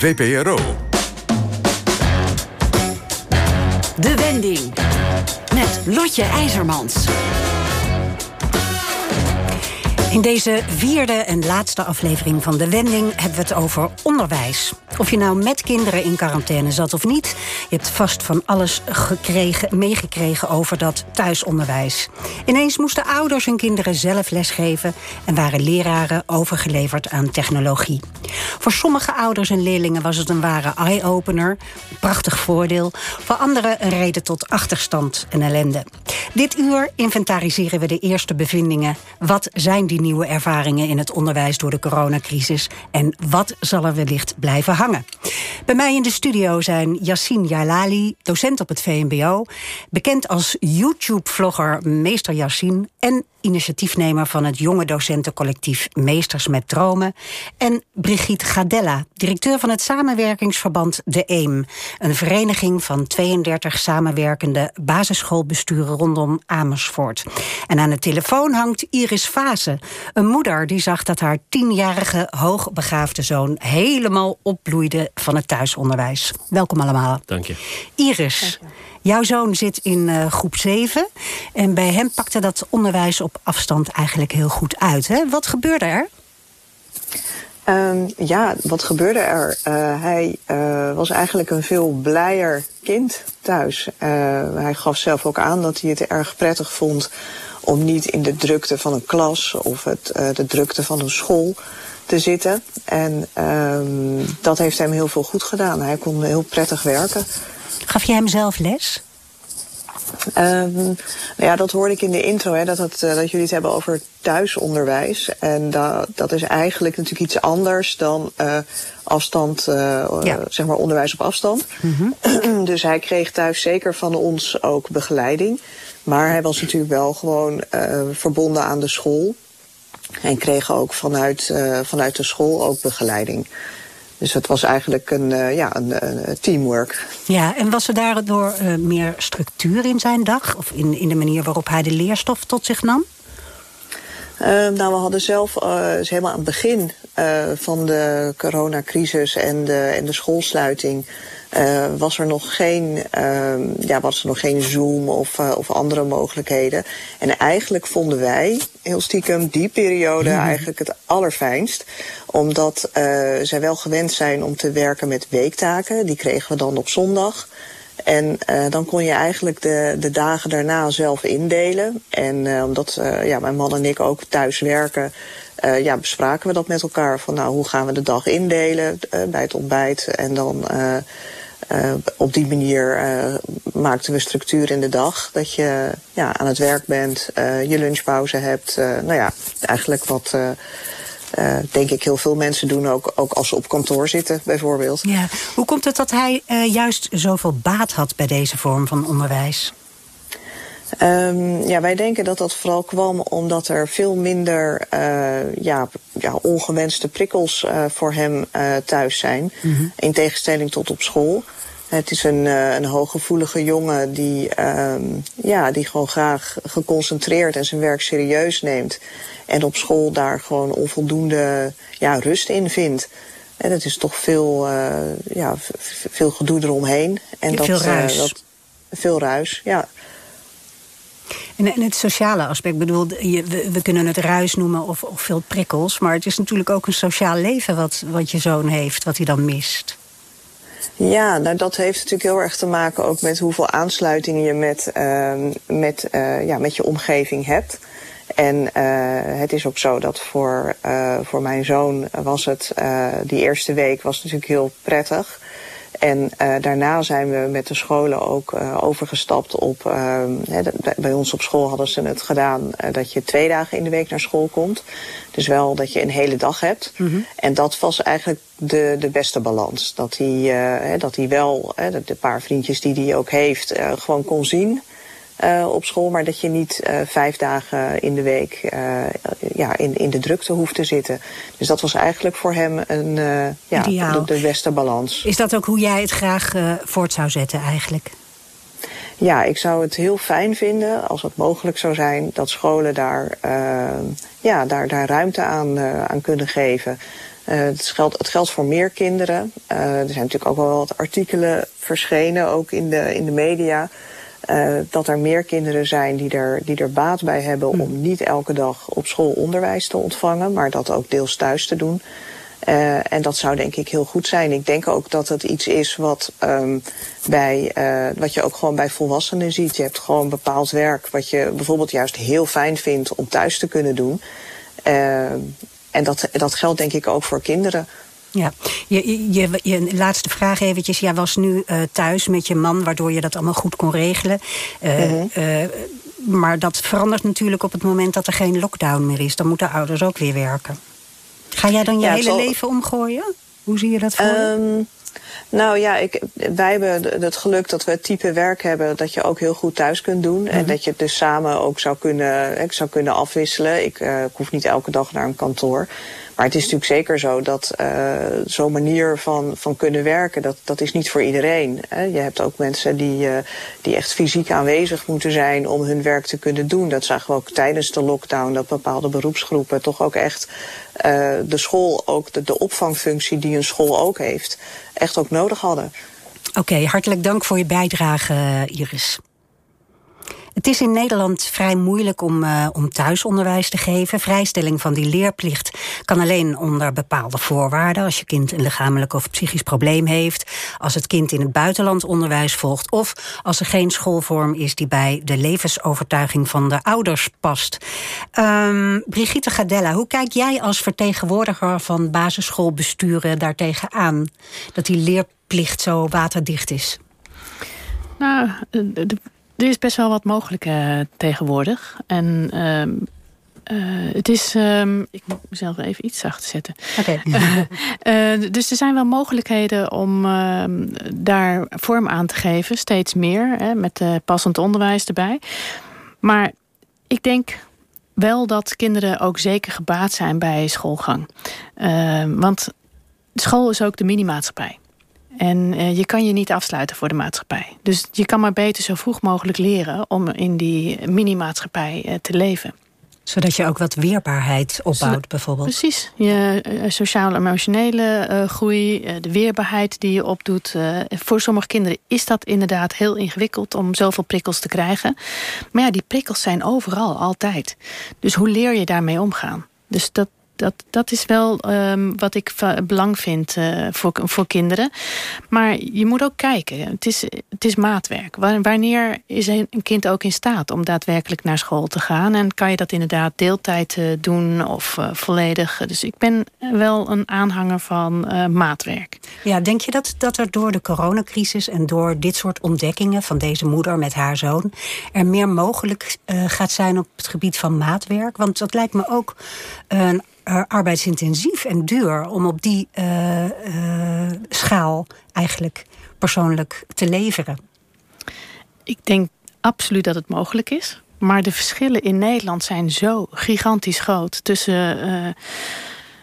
VPRO. De Wending. Met Lotje IJzermans. In deze vierde en laatste aflevering van De Wending hebben we het over onderwijs. Of je nou met kinderen in quarantaine zat of niet, je hebt vast van alles gekregen, meegekregen over dat thuisonderwijs. Ineens moesten ouders hun kinderen zelf lesgeven en waren leraren overgeleverd aan technologie. Voor sommige ouders en leerlingen was het een ware eye-opener, een prachtig voordeel. Voor anderen een reden tot achterstand en ellende. Dit uur inventariseren we de eerste bevindingen. Wat zijn die nieuwe ervaringen in het onderwijs door de coronacrisis en wat zal er wellicht blijven hangen? Bij mij in de studio zijn Yassine Jalali, docent op het VMBO, bekend als YouTube-vlogger Meester Yassine en initiatiefnemer van het jonge docentencollectief Meesters met Dromen. En Brigitte Gadella, directeur van het samenwerkingsverband De Eem. Een vereniging van 32 samenwerkende basisschoolbesturen rondom Amersfoort. En aan de telefoon hangt Iris Fase, een moeder die zag dat haar tienjarige hoogbegaafde zoon helemaal opbloeide van het thuisonderwijs. Welkom allemaal. Dank je. Iris. Jouw zoon zit in uh, groep 7 en bij hem pakte dat onderwijs op afstand eigenlijk heel goed uit. Hè? Wat gebeurde er? Um, ja, wat gebeurde er? Uh, hij uh, was eigenlijk een veel blijer kind thuis. hij gaf zelf ook aan dat hij het erg prettig vond om niet in de drukte van een klas of het, de drukte van een school te zitten. En um, dat heeft hem heel veel goed gedaan. Hij kon heel prettig werken. Gaf je hem zelf les? Um, nou ja, dat hoorde ik in de intro, hè, dat, het, uh, dat jullie het hebben over thuisonderwijs. En da, dat is eigenlijk natuurlijk iets anders dan uh, afstand, uh, ja. zeg maar onderwijs op afstand. Mm -hmm. dus hij kreeg thuis zeker van ons ook begeleiding. Maar hij was natuurlijk wel gewoon verbonden aan de school. En kreeg ook vanuit, vanuit de school ook begeleiding. Dus het was eigenlijk een, uh, ja, een, een, teamwork. Ja, en was er daardoor uh, meer structuur in zijn dag? Of in, in de manier waarop hij de leerstof tot zich nam? Uh, nou, we hadden zelf dus helemaal aan het begin van de coronacrisis en de, en de schoolsluiting... Uh, was er nog geen, uh, ja, was er nog geen Zoom of, uh, of andere mogelijkheden. En eigenlijk vonden wij heel stiekem die periode mm. eigenlijk het allerfijnst. Omdat zij wel gewend zijn om te werken met weektaken. Die kregen we dan op zondag. En dan kon je eigenlijk de, de dagen daarna zelf indelen. En omdat ja, mijn man en ik ook thuis werken... Ja, bespraken we dat met elkaar. Van nou, hoe gaan we de dag indelen bij het ontbijt. En dan uh, op die manier uh, maakten we structuur in de dag. Dat je ja, aan het werk bent, uh, je lunchpauze hebt. nou ja, eigenlijk wat denk ik heel veel mensen doen. Ook, ook als ze op kantoor zitten bijvoorbeeld. Ja. Hoe komt het dat hij juist zoveel baat had bij deze vorm van onderwijs? Um, ja, wij denken dat dat vooral kwam omdat er veel minder uh, ja, ja, ongewenste prikkels uh, voor hem uh, thuis zijn. Mm -hmm. In tegenstelling tot op school. Het is een, een hooggevoelige jongen die, um, ja, die gewoon graag geconcentreerd en zijn werk serieus neemt. En op school daar gewoon onvoldoende ja, rust in vindt. En het is toch veel, ja, veel gedoe eromheen. En veel dat, ruis. dat, veel ruis, ja. En, en het sociale aspect, bedoel, je, we, kunnen het ruis noemen of, of, veel prikkels... maar het is natuurlijk ook een sociaal leven wat, wat je zoon heeft, wat hij dan mist. Ja, nou dat heeft natuurlijk heel erg te maken ook met hoeveel aansluitingen je met, uh, met, uh, ja, met je omgeving hebt. En uh, het is ook zo dat voor, voor mijn zoon was het, die eerste week was natuurlijk heel prettig... En uh, daarna zijn we met de scholen ook uh, overgestapt op... Uh, hè, bij ons op school hadden ze het gedaan dat je twee dagen in de week naar school komt. Dus wel dat je een hele dag hebt. Mm -hmm. En dat was eigenlijk de, de beste balans. Dat hij, dat hij wel, de paar vriendjes die hij ook heeft, gewoon kon zien... Uh, op school, maar dat je niet uh, vijf dagen in de week uh, ja, in, in de drukte hoeft te zitten. Dus dat was eigenlijk voor hem een, ja, de, de, beste balans. Is dat ook hoe jij het graag voort zou zetten eigenlijk? Ja, ik zou het heel fijn vinden als het mogelijk zou zijn dat scholen daar, ja, daar, daar ruimte aan, aan kunnen geven. het, geldt, het geldt voor meer kinderen. er zijn natuurlijk ook wel wat artikelen verschenen, ook in de, in de media. Dat er meer kinderen zijn die er, die er baat bij hebben om hmm. niet elke dag op school onderwijs te ontvangen, maar dat ook deels thuis te doen. Uh, en dat zou denk ik heel goed zijn. Ik denk ook dat het iets is wat, um, bij, uh, wat je ook gewoon bij volwassenen ziet. Je hebt gewoon bepaald werk wat je bijvoorbeeld juist heel fijn vindt om thuis te kunnen doen. Uh, en dat, dat geldt denk ik ook voor kinderen. Ja, je, je, je, laatste vraag eventjes. Jij was nu uh, thuis met je man, waardoor je dat allemaal goed kon regelen. Uh, mm -hmm. maar dat verandert natuurlijk op het moment dat er geen lockdown meer is. Dan moeten ouders ook weer werken. Ga jij dan je hele leven omgooien? Hoe zie je dat voor um, Nou ja, ik, wij hebben het geluk dat we het type werk hebben dat je ook heel goed thuis kunt doen. En mhm. dat je het dus samen ook zou kunnen, ik zou kunnen afwisselen. Ik, uh, ik hoef niet elke dag naar een kantoor. Maar het is natuurlijk zeker zo dat uh, zo'n manier van, van kunnen werken, dat, dat is niet voor iedereen. Hè. Je hebt ook mensen die, uh, die echt fysiek aanwezig moeten zijn om hun werk te kunnen doen. Dat zagen we ook tijdens de lockdown, dat bepaalde beroepsgroepen toch ook echt uh, de school, ook de, de opvangfunctie die een school ook heeft, echt ook nodig hadden. Oké, hartelijk dank voor je bijdrage, Iris. Het is in Nederland vrij moeilijk om, uh, om thuisonderwijs te geven. Vrijstelling van die leerplicht kan alleen onder bepaalde voorwaarden. Als je kind een lichamelijk of psychisch probleem heeft. Als het kind in het buitenland onderwijs volgt. Of als er geen schoolvorm is die bij de levensovertuiging van de ouders past. Um, Brigitte Gadella, hoe kijk jij als vertegenwoordiger van basisschoolbesturen daartegen aan? Dat die leerplicht zo waterdicht is? Nou, de er is best wel wat mogelijk uh, tegenwoordig. En uh, uh, het is... Um, ik moet mezelf even iets zachter zetten. Oké. Okay. dus er zijn wel mogelijkheden om ehm, daar vorm aan te geven. Steeds meer, hè, met passend onderwijs erbij. Maar ik denk wel dat kinderen ook zeker gebaat zijn bij schoolgang. want school is ook de minimaatschappij. En uh, je kan je niet afsluiten voor de maatschappij. Dus je kan maar beter zo vroeg mogelijk leren om in die mini-maatschappij uh, te leven. Zodat je ook wat weerbaarheid opbouwt, bijvoorbeeld. Precies. Je uh, sociaal-emotionele groei, de weerbaarheid die je opdoet. voor sommige kinderen is dat inderdaad heel ingewikkeld om zoveel prikkels te krijgen. Maar ja, die prikkels zijn overal, altijd. Dus hoe leer je daarmee omgaan? Dus dat, dat, dat is wel um, wat ik belang vind uh, voor, voor kinderen. Maar je moet ook kijken. Het is, het is maatwerk. Wanneer is een kind ook in staat om daadwerkelijk naar school te gaan? En kan je dat inderdaad deeltijd uh, doen of uh, volledig? Dus ik ben wel een aanhanger van maatwerk. Ja, denk je dat, dat er door de coronacrisis en door dit soort ontdekkingen van deze moeder met haar zoon er meer mogelijk gaat zijn op het gebied van maatwerk? Want dat lijkt me ook een uh, arbeidsintensief en duur om op die uh, uh, schaal eigenlijk persoonlijk te leveren. Ik denk absoluut dat het mogelijk is. Maar de verschillen in Nederland zijn zo gigantisch groot tussen,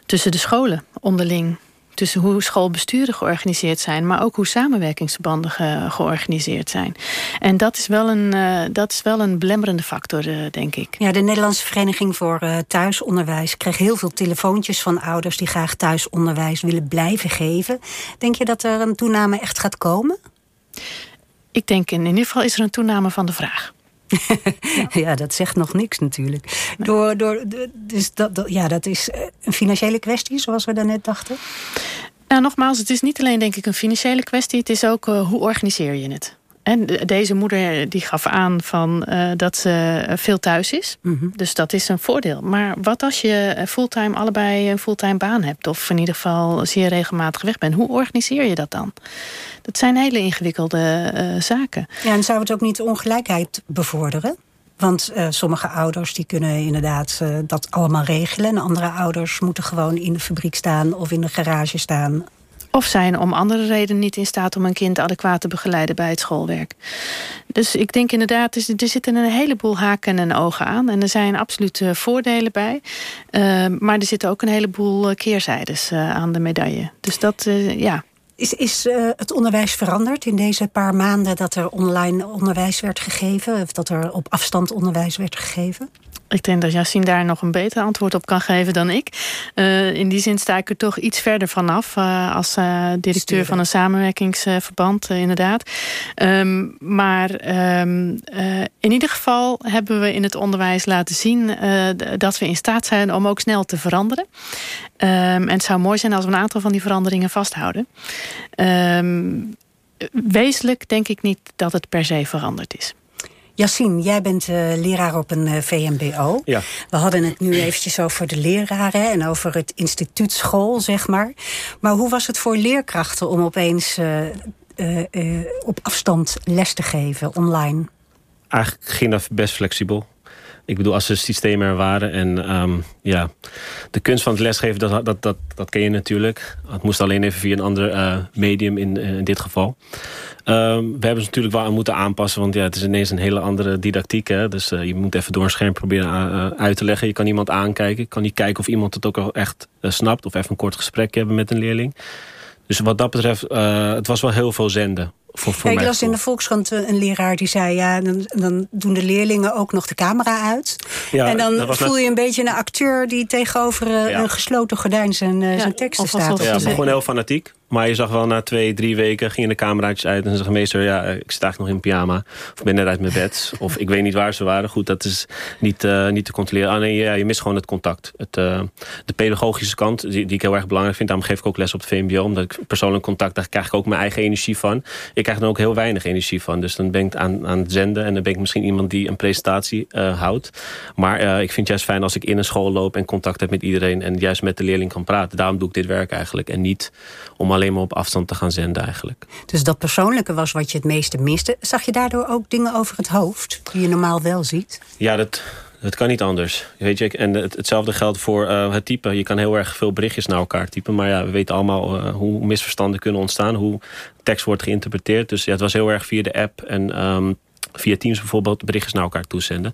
tussen de scholen onderling tussen hoe schoolbesturen georganiseerd zijn, maar ook hoe samenwerkingsverbanden ge georganiseerd zijn. En dat is wel een, uh, dat is wel een belemmerende factor, uh, denk ik. Ja, de Nederlandse Vereniging voor uh, Thuisonderwijs kreeg heel veel telefoontjes van ouders die graag thuisonderwijs willen blijven geven. Denk je dat er een toename echt gaat komen? Ik denk in ieder geval is er een toename van de vraag. ja, dat zegt nog niks natuurlijk. Door, door, dus dat, ja, dat is eh, een financiële kwestie, zoals we daarnet dachten. Nou, nogmaals, het is niet alleen denk ik een financiële kwestie. Het is ook uh, hoe organiseer je het. En deze moeder die gaf aan van, uh, dat ze veel thuis is. Mm -hmm. Dus dat is een voordeel. Maar wat als je fulltime allebei een fulltime baan hebt... of in ieder geval zeer regelmatig weg bent? Hoe organiseer je dat dan? Dat zijn hele ingewikkelde uh, zaken. Ja, en zou het ook niet de ongelijkheid bevorderen? Want uh, sommige ouders die kunnen inderdaad uh, dat allemaal regelen. En andere ouders moeten gewoon in de fabriek staan of in de garage staan. Of zijn om andere redenen niet in staat om een kind adequaat te begeleiden bij het schoolwerk. Dus ik denk inderdaad, er zitten een heleboel haken en ogen aan. En er zijn absoluut voordelen bij. Uh, maar er zitten ook een heleboel keerzijdes aan de medaille. Dus dat, ja, is, is het onderwijs veranderd in deze paar maanden dat er online onderwijs werd gegeven? Of dat er op afstand onderwijs werd gegeven? Ik denk dat Yassine daar nog een beter antwoord op kan geven dan ik. Uh, in die zin sta ik er toch iets verder vanaf. Uh, als uh, directeur van een samenwerkingsverband, inderdaad. Um, maar um, in ieder geval hebben we in het onderwijs laten zien... dat we in staat zijn om ook snel te veranderen. Um, en het zou mooi zijn als we een aantal van die veranderingen vasthouden. wezenlijk denk ik niet dat het per se veranderd is. Yassine, jij bent uh, leraar op een uh, VMBO. Ja. We hadden het nu eventjes over de leraren en over het instituutschool, zeg maar. Maar hoe was het voor leerkrachten om opeens uh, op afstand les te geven, online? Eigenlijk ging dat best flexibel. Ik bedoel, als er systemen er waren en um, ja, de kunst van het lesgeven, dat, dat, dat, dat ken je natuurlijk. Het moest alleen even via een ander uh, medium in, in dit geval. Um, we hebben ze natuurlijk wel aan moeten aanpassen, want ja, het is ineens een hele andere didactiek. Hè? Dus uh, je moet even door een scherm proberen uit te leggen. Je kan iemand aankijken. Je kan niet kijken of iemand het ook al echt snapt. Of even een kort gesprek hebben met een leerling. Dus wat dat betreft, het was wel heel veel zenden. Voor, voor ja, ik las in de Volkskrant een leraar die zei... ja, dan, dan doen de leerlingen ook nog de camera uit. Ja, en dan voel je een beetje een acteur... die tegenover ja. een gesloten gordijn zijn, ja, zijn teksten staat. Ja, gewoon heel fanatiek. Maar je zag wel na twee, drie weken gingen de cameraatjes uit... en zei meester, ja, ik sta eigenlijk nog in pyjama. Of ben net uit mijn bed. Of ik weet niet waar ze waren. Goed, dat is niet, uh, niet te controleren. Ah nee, ja, je mist gewoon het contact. Het, uh, de pedagogische kant, die, die ik heel erg belangrijk vind. Daarom geef ik ook les op het VMBO. Omdat ik persoonlijk contact, daar krijg ik ook mijn eigen energie van. Ik krijg er ook heel weinig energie van. Dus dan ben ik aan, aan het zenden. En dan ben ik misschien iemand die een presentatie uh, houdt. Maar ik vind het juist fijn als ik in een school loop... en contact heb met iedereen. En juist met de leerling kan praten. Daarom doe ik dit werk eigenlijk. En niet om alleen maar op afstand te gaan zenden eigenlijk. Dus dat persoonlijke was wat je het meeste miste. Zag je daardoor ook dingen over het hoofd die je normaal wel ziet? Ja, dat, dat kan niet anders. Weet je, en het, hetzelfde geldt voor uh, het typen. Je kan heel erg veel berichtjes naar elkaar typen. Maar ja, we weten allemaal uh, hoe misverstanden kunnen ontstaan. Hoe tekst wordt geïnterpreteerd. Dus ja, het was heel erg via de app en um, via Teams bijvoorbeeld berichtjes naar elkaar toezenden.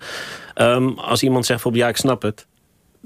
Um, als iemand zegt bijvoorbeeld ja, ik snap het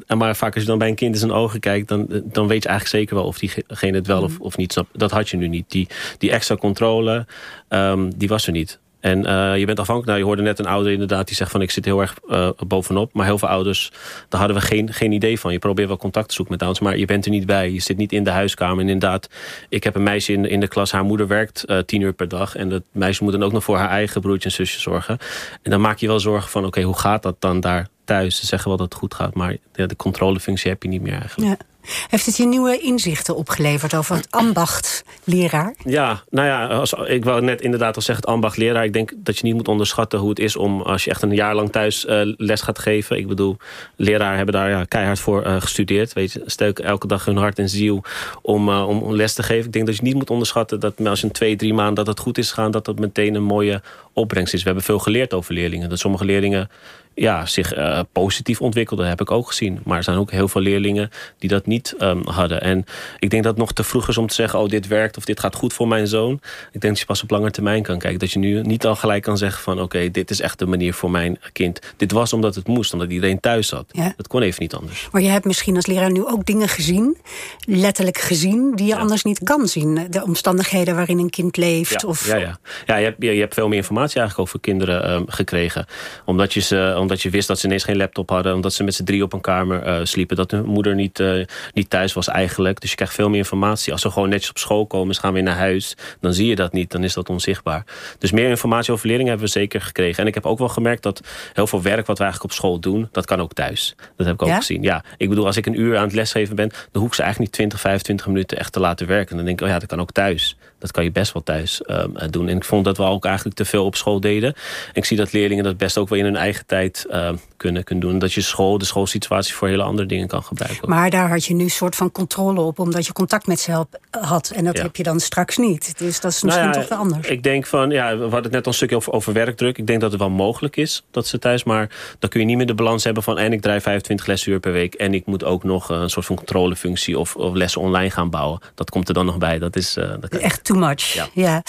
maar vaak als je dan bij een kind in zijn ogen kijkt... dan, dan weet je eigenlijk zeker wel of diegene het wel of, of niet snapt. Dat had je nu niet. Die, die extra controle, um, die was er niet. En uh, je bent afhankelijk, nou, je hoorde net een ouder inderdaad die zegt van ik zit heel erg uh, bovenop. Maar heel veel ouders, daar hadden we geen, geen idee van. Je probeert wel contact te zoeken met ouders, maar je bent er niet bij. Je zit niet in de huiskamer. En inderdaad, ik heb een meisje in, in de klas, haar moeder werkt uh, tien uur per dag. En dat meisje moet dan ook nog voor haar eigen broertje en zusje zorgen. En dan maak je wel zorgen van oké, okay, hoe gaat dat dan daar thuis. Ze zeggen wel dat het goed gaat, maar de controlefunctie heb je niet meer eigenlijk. Ja. Heeft het je nieuwe inzichten opgeleverd over het ambacht leraar? Ja, nou ja, als, ik wou net inderdaad al zeggen het ambacht leraar. Ik denk dat je niet moet onderschatten hoe het is om als je echt een jaar lang thuis uh, les gaat geven. Ik bedoel, leraren hebben daar ja, keihard voor uh, gestudeerd. Weet je, steuken elke dag hun hart en ziel om, uh, om les te geven. Ik denk dat je niet moet onderschatten dat als je een twee, drie maanden dat het goed is gegaan, dat dat meteen een mooie opbrengst is. We hebben veel geleerd over leerlingen. Dat sommige leerlingen ja, zich uh, positief ontwikkelde, heb ik ook gezien. Maar er zijn ook heel veel leerlingen die dat niet um, hadden. En ik denk dat het nog te vroeg is om te zeggen... oh, dit werkt of dit gaat goed voor mijn zoon. Ik denk dat je pas op lange termijn kan kijken. Dat je nu niet al gelijk kan zeggen van... oké, dit is echt de manier voor mijn kind. Dit was omdat het moest, omdat iedereen thuis zat. Ja. Dat kon even niet anders. Maar je hebt misschien als leraar nu ook dingen gezien... letterlijk gezien, die je ja. anders niet kan zien. De omstandigheden waarin een kind leeft. Ja, of... ja, ja. ja je, hebt, je, je hebt veel meer informatie eigenlijk over kinderen um, gekregen. Omdat je ze omdat je wist dat ze ineens geen laptop hadden. Omdat ze met z'n drie op een kamer uh, sliepen. Dat hun moeder niet, uh, niet thuis was eigenlijk. Dus je krijgt veel meer informatie. Als ze gewoon netjes op school komen, ze gaan weer naar huis. Dan zie je dat niet, dan is dat onzichtbaar. Dus meer informatie over leerlingen hebben we zeker gekregen. En ik heb ook wel gemerkt dat heel veel werk wat we eigenlijk op school doen... dat kan ook thuis. Dat heb ik ook ja? gezien. Ja, ik bedoel, als ik een uur aan het lesgeven ben... dan hoef ik ze eigenlijk niet 20, 25 minuten echt te laten werken. Dan denk ik, oh ja, dat kan ook thuis. Dat kan je best wel thuis um, doen. En ik vond dat we ook eigenlijk te veel op school deden. En ik zie dat leerlingen dat best ook wel in hun eigen tijd uh, kunnen, kunnen doen. Dat je school, de schoolsituatie voor hele andere dingen kan gebruiken. Maar daar had je nu een soort van controle op, omdat je contact met ze had. En dat ja. heb je dan straks niet. Dus dat is misschien nou ja, toch wel anders. Ik denk van, ja, we hadden het net al een stukje over, over werkdruk. Ik denk dat het wel mogelijk is dat ze thuis, maar dan kun je niet meer de balans hebben van en ik draai 25 lesuur per week en ik moet ook nog een soort van controlefunctie of, of lessen online gaan bouwen. Dat komt er dan nog bij. Dat is uh, dat echt too much. Ja. ja.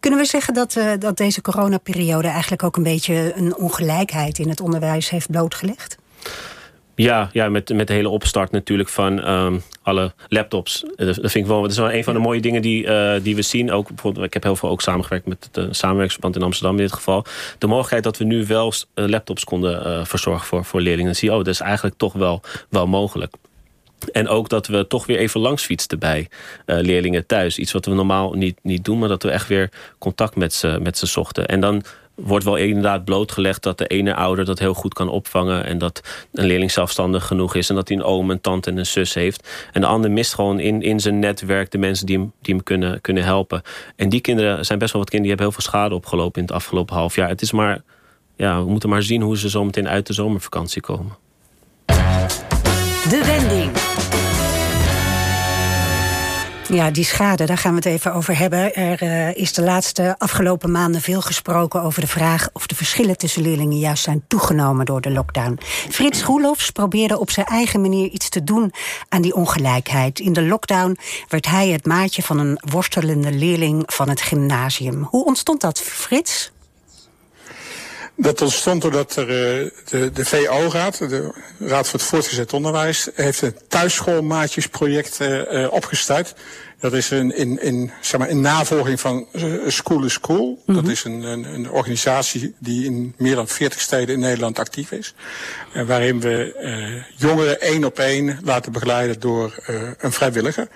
Kunnen we zeggen dat, uh, dat deze coronaperiode eigenlijk ook een beetje een ongelijkheid in het onderwijs heeft blootgelegd? Ja, ja met, met de hele opstart natuurlijk van ehm, alle laptops. Dat, vind ik wel, dat is wel een van de mooie dingen die, uh, die we zien. Ook, bijvoorbeeld, ik heb heel veel ook samengewerkt met het samenwerkingsverband in Amsterdam in dit geval. De mogelijkheid dat we nu wel laptops konden verzorgen voor, voor leerlingen. Dan zie je, oh, dat is eigenlijk toch wel, wel mogelijk. En ook dat we toch weer even langs fietsten bij leerlingen thuis. Iets wat we normaal niet, niet doen, maar dat we echt weer contact met ze, met ze zochten. En dan wordt wel inderdaad blootgelegd dat de ene ouder dat heel goed kan opvangen. En dat een leerling zelfstandig genoeg is. En dat hij een oom, een tante en een zus heeft. En de ander mist gewoon in, in zijn netwerk de mensen die hem, die hem kunnen, kunnen helpen. En die kinderen zijn best wel wat kinderen die hebben heel veel schade opgelopen in het afgelopen half jaar. Het is maar, ja, we moeten maar zien hoe ze zo meteen uit de zomervakantie komen. De wending. Ja, die schade, daar gaan we het even over hebben. Er uh, is de laatste afgelopen maanden veel gesproken over de vraag of de verschillen tussen leerlingen juist zijn toegenomen door de lockdown. Frits Roelofs probeerde op zijn eigen manier iets te doen aan die ongelijkheid. In de lockdown werd hij het maatje van een worstelende leerling van het gymnasium. Hoe ontstond dat, Frits? Dat ontstond doordat er, uh, de, de VO-raad, de Raad voor het Voortgezet Onderwijs, heeft een thuisschoolmaatjesproject uh, opgestart. Dat is een, in, in, zeg maar, in navolging van School is School. Dat mhm. is een, een, een, organisatie die in meer dan 40 steden in Nederland actief is. Waarin we uh, jongeren één op één laten begeleiden door een vrijwilliger.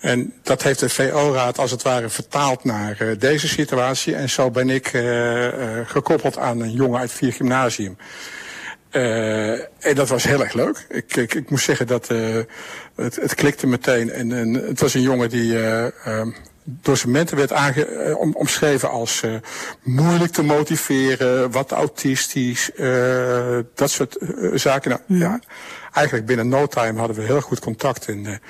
En dat heeft de VO-raad als het ware vertaald naar uh, deze situatie. En zo ben ik uh, uh, gekoppeld aan een jongen uit vier gymnasium. en dat was heel erg leuk. Ik, ik, ik moest zeggen dat het, het klikte meteen. En, en, het was een jongen die door zijn mentor werd aange, om, omschreven als moeilijk te motiveren, wat autistisch, dat soort zaken. Nou, ja, eigenlijk binnen no time hadden we heel goed contact. En,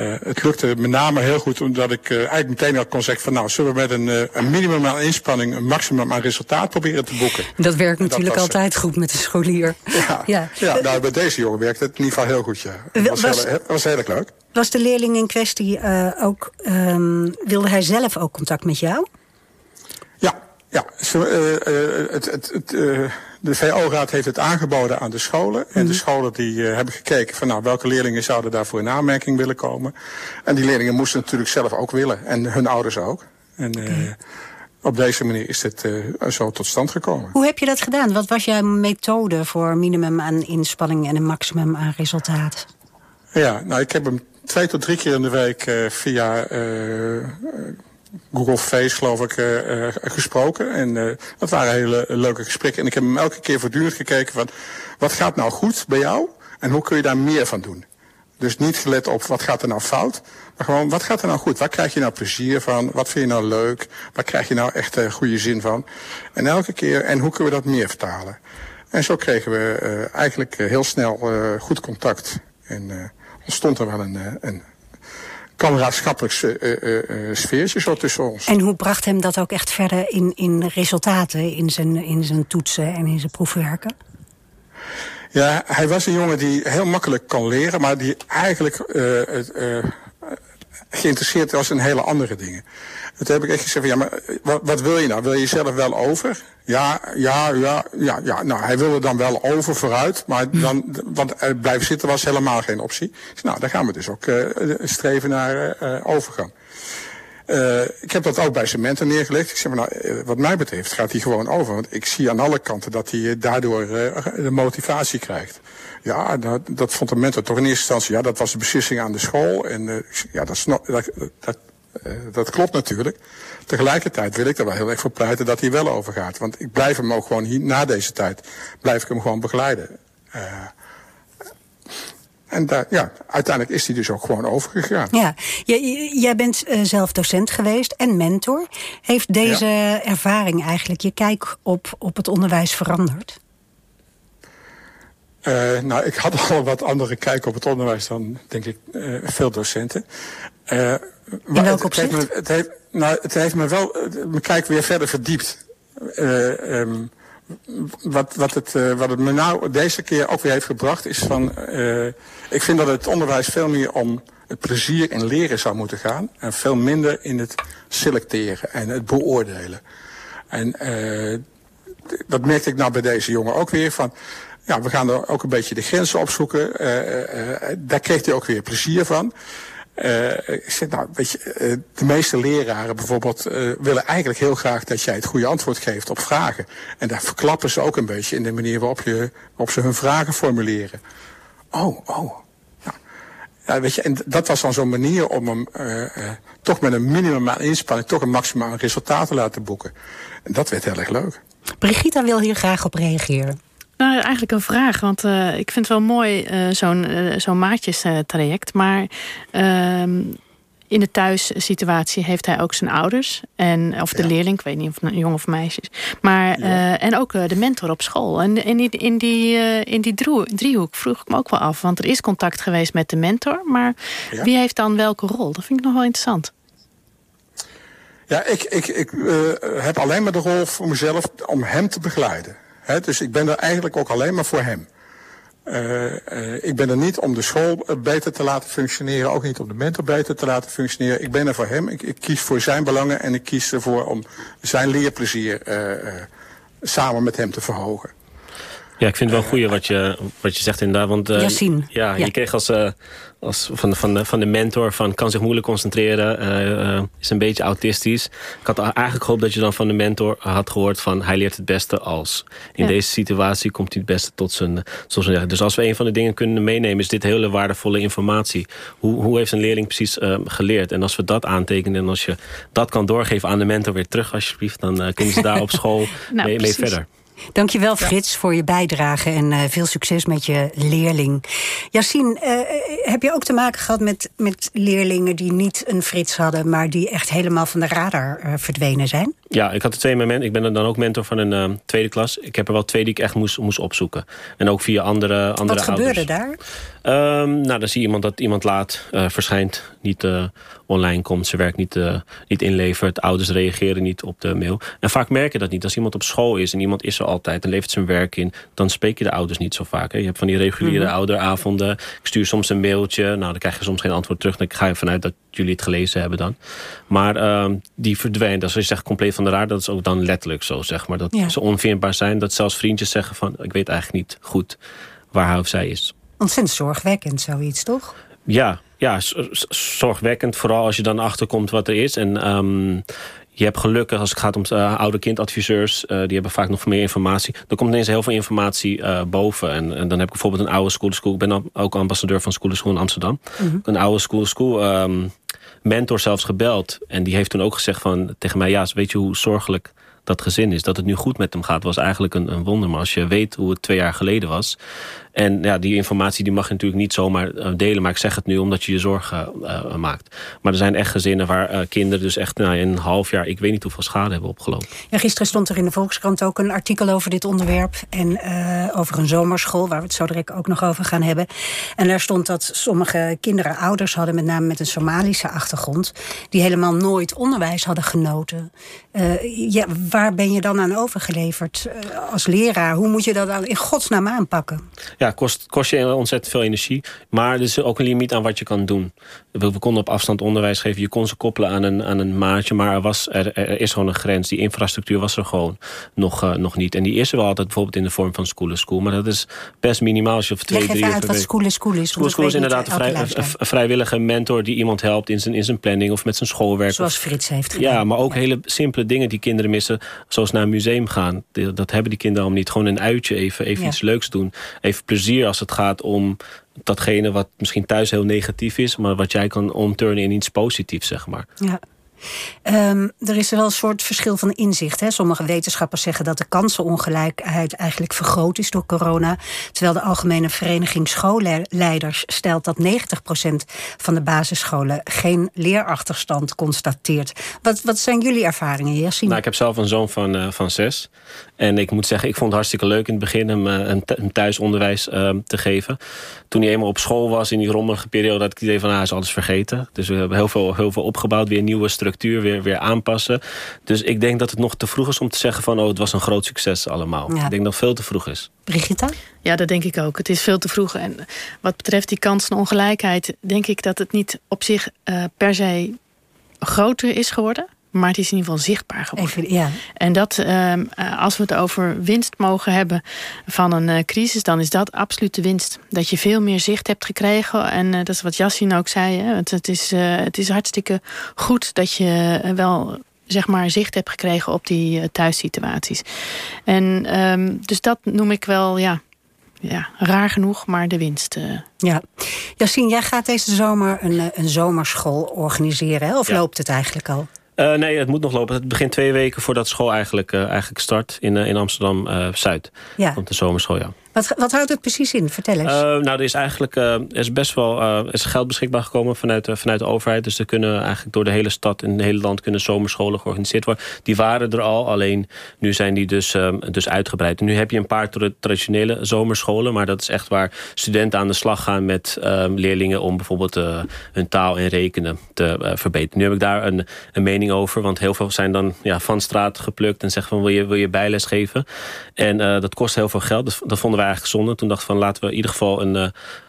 het lukte met name heel goed omdat ik uh, eigenlijk meteen al kon zeggen van nou zullen we met een, uh, een minimum aan inspanning een maximum aan resultaat proberen te boeken. Dat werkt natuurlijk altijd goed met de scholier. Ja, ja. ja nou, bij deze jongen werkte het in ieder geval heel goed. Ja. Het was, was, heel, was heel erg leuk. Was de leerling in kwestie ook, um, wilde hij zelf ook contact met jou? Ja, ja. het, het, het de VO-raad heeft het aangeboden aan de scholen. En de mhm. scholen die hebben gekeken van nou, welke leerlingen zouden daarvoor in aanmerking willen komen. En die leerlingen moesten natuurlijk zelf ook willen. En hun ouders ook. En op deze manier is het uh, zo tot stand gekomen. Hoe heb je dat gedaan? Wat was jouw methode voor minimum aan inspanning en een maximum aan resultaat? Ja, nou ik heb hem twee tot drie keer in de week via Google Face, geloof ik, uh, gesproken. En uh, dat waren hele leuke gesprekken. En ik heb hem elke keer voortdurend gekeken van... wat gaat nou goed bij jou en hoe kun je daar meer van doen? Dus niet gelet op wat gaat er nou fout, maar gewoon wat gaat er nou goed? Waar krijg je nou plezier van? Wat vind je nou leuk? Waar krijg je nou echt uh, goede zin van? En elke keer, en hoe kunnen we dat meer vertalen? En zo kregen we eigenlijk heel snel goed contact. En ontstond er wel een, een kameraadschappelijk uh, sfeertje zo tussen ons. En hoe bracht hem dat ook echt verder in, in resultaten, in zijn, in zijn toetsen en in zijn proefwerken? Ja, hij was een jongen die heel makkelijk kan leren, maar die eigenlijk geïnteresseerd was in hele andere dingen. Toen heb ik echt gezegd, ja, maar wat, wat, wil je nou? Wil je zelf wel over? Ja, ja, ja, ja, ja. Nou, hij wilde dan wel over vooruit, maar dan, want blijven zitten was helemaal geen optie. Dus, nou, dan gaan we dus ook uh, streven naar uh, overgang. Uh, ik heb dat ook bij mentor neergelegd. Ik zeg maar, nou, wat mij betreft gaat hij gewoon over. Want ik zie aan alle kanten dat hij daardoor de motivatie krijgt. Ja, dat, dat vond de mentor toch in eerste instantie, ja, dat was de beslissing aan de school. En ja, dat, dat, dat klopt natuurlijk. Tegelijkertijd wil ik er wel heel erg voor pleiten dat hij wel overgaat. Want ik blijf hem ook gewoon hier, na deze tijd, blijf ik hem gewoon begeleiden. En daar, ja, uiteindelijk is hij dus ook gewoon overgegaan. Ja, jij bent uh, zelf docent geweest en mentor. Heeft deze ja. ervaring eigenlijk je kijk op, op het onderwijs veranderd? Uh, nou, ik had al wat andere kijk op het onderwijs dan, denk ik, uh, veel docenten. Uh, In welk opzicht? Het heeft, me, het, heeft, nou, het heeft me wel mijn kijk weer verder verdiept. Um, wat, wat, het, wat het me nou deze keer ook weer heeft gebracht is van... ik vind dat het onderwijs veel meer om het plezier in leren zou moeten gaan. En veel minder in het selecteren en het beoordelen. En dat merkte ik nou bij deze jongen ook weer van ja, we gaan er ook een beetje de grenzen opzoeken. daar kreeg hij ook weer plezier van. Uh, ik zeg, nou, weet je, uh, de meeste leraren bijvoorbeeld uh, willen eigenlijk heel graag dat jij het goede antwoord geeft op vragen. En daar verklappen ze ook een beetje in de manier waarop, je, waarop ze hun vragen formuleren. Oh, oh. Ja. ja weet je, en dat was dan zo'n manier om hem toch met een minimum aan inspanning toch een maximaal resultaat te laten boeken. En dat werd heel erg leuk. Brigitta wil hier graag op reageren. Nou, eigenlijk een vraag. Want uh, ik vind het wel mooi, uh, zo'n uh, maatjestraject. Maar ehm, in de thuissituatie heeft hij ook zijn ouders. En, of de ja. leerling, ik weet niet of het een jong of meisjes. Maar, ja. en ook de mentor op school. En in die, in die, in die driehoek vroeg ik me ook wel af. Want er is contact geweest met de mentor. Maar ja. wie heeft dan welke rol? Dat vind ik nog wel interessant. Ja, ik, ik, ik heb alleen maar de rol voor mezelf om hem te begeleiden. He, dus ik ben er eigenlijk ook alleen maar voor hem. Uh, uh, ik ben er niet om de school beter te laten functioneren, ook niet om de mentor beter te laten functioneren. Ik ben er voor hem. Ik, ik kies voor zijn belangen en ik kies ervoor om zijn leerplezier uh, samen met hem te verhogen. Ja, ik vind het wel goed wat je, wat je zegt inderdaad. Want, uh, ja, ja, je kreeg als, uh, als van, de, van, de, van de mentor van kan zich moeilijk concentreren, uh, is een beetje autistisch. Ik had eigenlijk gehoopt dat je dan van de mentor had gehoord van hij leert het beste als. In ja. deze situatie komt hij het beste tot zijn, tot zijn Dus als we een van de dingen kunnen meenemen is dit hele waardevolle informatie. Hoe, hoe heeft een leerling precies geleerd? En als we dat aantekenen en als je dat kan doorgeven aan de mentor weer terug alsjeblieft, dan kunnen ze daar op school nou, mee, mee verder. Dankjewel Frits ja. voor je bijdrage en uh, veel succes met je leerling. Yassine, uh, heb je ook te maken gehad met, met leerlingen die niet een Frits hadden... maar die echt helemaal van de radar uh, verdwenen zijn? Ja, ik had er twee momenten. Ik ben dan ook mentor van een tweede klas. Ik heb er wel twee die ik echt moest, moest opzoeken. En ook via andere, andere Wat gebeurde daar? Um, nou, dan zie je iemand dat iemand laat verschijnt. Niet online komt, zijn werk niet, niet inlevert. Ouders reageren niet op de mail. En vaak merk je dat niet. Als iemand op school is en iemand is er altijd en levert zijn werk in... dan spreek je de ouders niet zo vaak. Hè. Je hebt van die reguliere mm -hmm. ouderavonden. Ik stuur soms een mailtje. Nou, dan krijg je soms geen antwoord terug. Dan ga je vanuit dat jullie het gelezen hebben dan. Maar uh, die verdwijnt. Als je zegt compleet van de raar, dat is ook dan letterlijk zo, zeg maar. Dat ja. ze onvindbaar zijn. Dat zelfs vriendjes zeggen van... ik weet eigenlijk niet goed waar hij of zij is. Ontzettend zorgwekkend, zoiets, toch? Ja, ja, zorgwekkend. Vooral als je dan achterkomt wat er is. En um, je hebt gelukkig als het gaat om uh, oude kindadviseurs. Uh, die hebben vaak nog meer informatie. Er komt ineens heel veel informatie uh, boven. En, en, dan heb ik bijvoorbeeld een oude school school. Ik ben ook ambassadeur van School School in Amsterdam. Mm -hmm. Een oude school school um, mentor zelfs gebeld. En die heeft toen ook gezegd van, tegen mij... ja, weet je hoe zorgelijk dat gezin is. Dat het nu goed met hem gaat was eigenlijk een, een wonder. Maar als je weet hoe het twee jaar geleden was... En ja, die informatie die mag je natuurlijk niet zomaar delen. Maar ik zeg het nu omdat je je zorgen uh, maakt. Maar er zijn echt gezinnen waar uh, kinderen dus echt nou, een half jaar... ik weet niet hoeveel schade hebben opgelopen. Ja, gisteren stond er in de Volkskrant ook een artikel over dit onderwerp. En over een zomerschool, waar we het zo direct ook nog over gaan hebben. En daar stond dat sommige kinderen ouders hadden... met name met een Somalische achtergrond... die helemaal nooit onderwijs hadden genoten. ja, waar ben je dan aan overgeleverd als leraar? Hoe moet je dat dan in godsnaam aanpakken? Ja, kost, kost je ontzettend veel energie. Maar er is ook een limiet aan wat je kan doen. We, konden op afstand onderwijs geven. Je kon ze koppelen aan een, aan een maatje. Maar er, was, er, er is gewoon een grens. Die infrastructuur was er gewoon nog, uh, nog niet. En die is er wel altijd bijvoorbeeld in de vorm van school school. Maar dat is best minimaal. Als je twee, Leg drie uit wat school school is. School school is inderdaad een, vrij, een vrijwillige mentor... die iemand helpt in zijn, in zijn planning of met zijn schoolwerk. Zoals Frits heeft gedaan. Ja, maar ook ja. hele simpele dingen die kinderen missen. Zoals naar een museum gaan. Dat hebben die kinderen allemaal niet. Gewoon een uitje even, even ja. iets leuks doen. Even plezier als het gaat om datgene wat misschien thuis heel negatief is... maar wat jij kan omturnen in iets positiefs, zeg maar. Ja. Um, er is wel een soort verschil van inzicht. Hè? Sommige wetenschappers zeggen dat de kansenongelijkheid eigenlijk vergroot is door corona. Terwijl de Algemene Vereniging Schoolleiders stelt dat 90% van de basisscholen geen leerachterstand constateert. Wat, wat zijn jullie ervaringen, Yassine? Nou, ik heb zelf een zoon van, uh, van zes. En ik moet zeggen, ik vond het hartstikke leuk in het begin hem uh, een, thuisonderwijs uh, te geven. Toen hij eenmaal op school was in die rommelige periode, had ik het idee van, ah, hij is alles vergeten. Dus we hebben heel veel, heel veel opgebouwd, weer nieuwe structuur, weer, weer aanpassen. Dus ik denk dat het nog te vroeg is om te zeggen van, oh, het was een groot succes allemaal. Ja. Ik denk dat het veel te vroeg is. Brigitta? Ja, dat denk ik ook. Het is veel te vroeg. En wat betreft die kansenongelijkheid, denk ik dat het niet op zich uh, per se groter is geworden maar het is in ieder geval zichtbaar geworden. Even, ja. En dat, ehm, als we het over winst mogen hebben van een crisis, dan is dat absoluut de winst. Dat je veel meer zicht hebt gekregen. En dat is wat Yassine ook zei. Hè? Het, het, is, het is hartstikke goed dat je wel zeg maar zicht heb gekregen op die uh, thuissituaties. En um, dus dat noem ik wel, ja, ja, raar genoeg, maar de winst. Uh. Ja. Jassine, jij gaat deze zomer een, eh, een zomerschool organiseren, hè? of loopt het eigenlijk al? Uh, nee, het moet nog lopen. Het begint twee weken voordat school eigenlijk, uh, eigenlijk start in, uh, in Amsterdam-Zuid. ja. Komt de zomerschool, ja. Wat, wat houdt het precies in? Vertel eens. Uh, nou, er is eigenlijk uh, er is best wel uh, is geld beschikbaar gekomen vanuit, vanuit de overheid. Dus er kunnen eigenlijk door de hele stad en het hele land kunnen zomerscholen georganiseerd worden. Die waren er al, alleen nu zijn die dus, dus uitgebreid. Nu heb je een paar traditionele zomerscholen, maar dat is echt waar studenten aan de slag gaan met leerlingen om bijvoorbeeld hun taal en rekenen te verbeteren. Nu heb ik daar een, een mening over, want heel veel zijn dan ja, van straat geplukt en zeggen van wil je, wil je bijles geven. En dat kost heel veel geld. Dat vonden wij eigenlijk zonde. Toen dachten we van laten we in ieder geval een uh,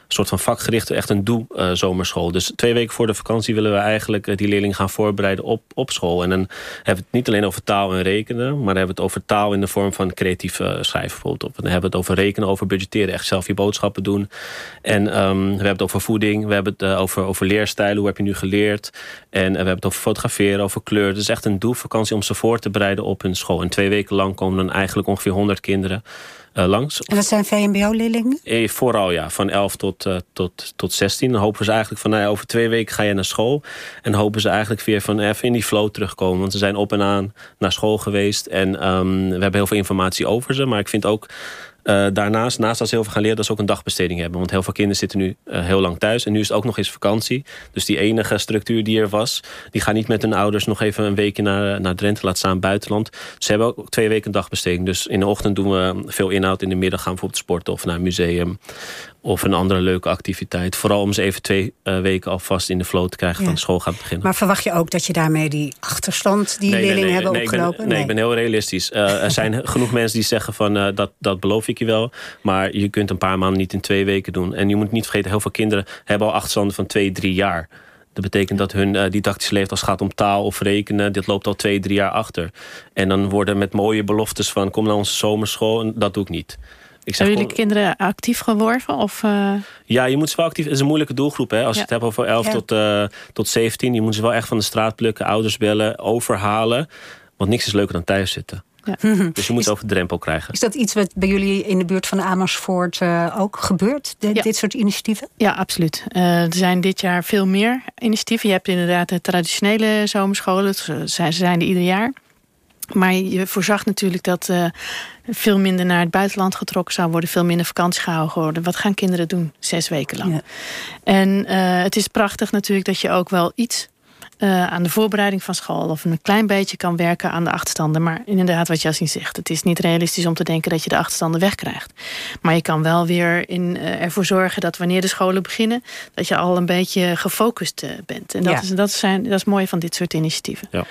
soort van vakgerichte, echt een doe-zomerschool. dus twee weken voor de vakantie willen we eigenlijk uh, die leerlingen gaan voorbereiden op, op school. En dan hebben we het niet alleen over taal en rekenen, maar dan hebben we het over taal in de vorm van creatief schrijven bijvoorbeeld. Of dan hebben het over rekenen, over budgetteren, echt zelf je boodschappen doen. En um, we hebben het over voeding, we hebben het over, over leerstijlen, hoe heb je nu geleerd. En we hebben het over fotograferen, over kleur. Dus echt een doe-vakantie om ze voor te bereiden op hun school. En twee weken lang komen dan eigenlijk ongeveer 100 kinderen langs. En dat zijn VMBO-leerlingen? Eh, vooral ja, van 11 tot, uh, tot, tot 16. Dan hopen ze eigenlijk van nou ja, over twee weken ga je naar school. En hopen ze eigenlijk weer van even in die flow terugkomen. Want ze zijn op en aan naar school geweest. En um, we hebben heel veel informatie over ze. Maar ik vind ook uh, daarnaast, naast dat ze heel veel gaan leren, dat ze ook een dagbesteding hebben. Want heel veel kinderen zitten nu uh, heel lang thuis. En nu is het ook nog eens vakantie. Dus die enige structuur die er was, die gaan niet met hun ouders nog even een weekje naar, naar Drenthe laten staan, buitenland. Ze hebben ook twee weken een dagbesteding. Dus in de ochtend doen we veel inhoud. In de middag gaan we bijvoorbeeld sporten of naar een museum of een andere leuke activiteit. Vooral om ze even twee uh, weken alvast in de flow te krijgen ja. van school gaat beginnen. Maar verwacht je ook dat je daarmee die achterstand die nee, leerlingen nee, nee, hebben opgelopen? Ben, nee, ik ben heel realistisch. Uh, er zijn genoeg mensen die zeggen van uh, dat, dat beloof ik je wel. Maar je kunt een paar maanden niet in twee weken doen. En je moet niet vergeten, heel veel kinderen hebben al achterstanden van twee, drie jaar. Dat betekent dat hun uh, didactische leeftijd als het gaat om taal of rekenen... dit loopt al twee, drie jaar achter. En dan worden met mooie beloftes van... kom naar onze zomerschool, en dat doe ik niet. Ik zeg Hebben jullie kinderen actief geworven? Of, uh... Ja, je moet ze wel actief... Het is een moeilijke doelgroep. Hè? Als ja. je het hebt over 11 ja. tot, uh, tot 17... je moet ze wel echt van de straat plukken, ouders bellen, overhalen. Want niks is leuker dan thuis zitten. Ja. Dus je moet is, over de drempel krijgen. Is dat iets wat bij jullie in de buurt van Amersfoort uh, ook gebeurt? De, ja. Dit soort initiatieven? Ja, absoluut. Uh, er zijn dit jaar veel meer initiatieven. Je hebt inderdaad de traditionele zomerscholen. Ze zijn er ieder jaar. Maar je voorzag natuurlijk dat uh, veel minder naar het buitenland getrokken zou worden. Veel minder vakantie gehouden worden. Wat gaan kinderen doen? Zes weken lang. Ja. En uh, het is prachtig natuurlijk dat je ook wel iets uh, aan de voorbereiding van school... of een klein beetje kan werken aan de achterstanden. Maar inderdaad, wat Jasmin zegt... het is niet realistisch om te denken dat je de achterstanden wegkrijgt. Maar je kan wel weer in, uh, ervoor zorgen dat wanneer de scholen beginnen... dat je al een beetje gefocust uh, bent. En dat, ja. is, dat, zijn, dat is mooi van dit soort initiatieven. Ja.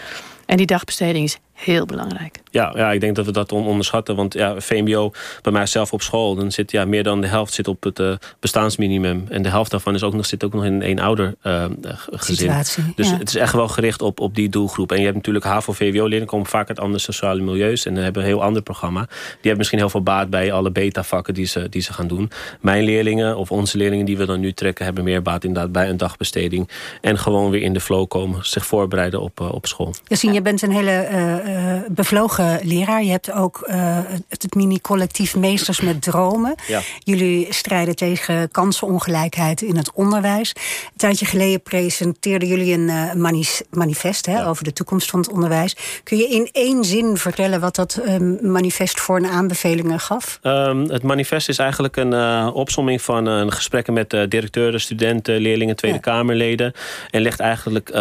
En die dagbesteding is heel belangrijk. Ja, ja, ik denk dat we dat onderschatten. Want ja, VMBO, bij mij zelf op school... dan zit ja, meer dan de helft zit op het uh, bestaansminimum. En de helft daarvan is ook nog, zit ook nog in een eenouder uh, gezin. Situatie, dus ja. het is echt wel gericht op, op die doelgroep. En je hebt natuurlijk HAVO-VWO-leerlingen... komen vaak uit andere sociale milieus... en hebben een heel ander programma. Die hebben misschien heel veel baat bij alle beta-vakken die ze, die ze gaan doen. Mijn leerlingen of onze leerlingen die we dan nu trekken... hebben meer baat inderdaad bij een dagbesteding. En gewoon weer in de flow komen. Zich voorbereiden op, uh, op school. Jasien, ja. je bent een hele uh, bevlogen leraar. Je hebt ook uh, het mini-collectief Meesters met Dromen. Ja. Jullie strijden tegen kansenongelijkheid in het onderwijs. Een tijdje geleden presenteerden jullie een uh, manifest hè, ja. over de toekomst van het onderwijs. Kun je in één zin vertellen wat dat manifest voor een aanbevelingen gaf? Um, het manifest is eigenlijk een opsomming van gesprekken met directeuren, studenten, leerlingen, Tweede ja. Kamerleden. En legt eigenlijk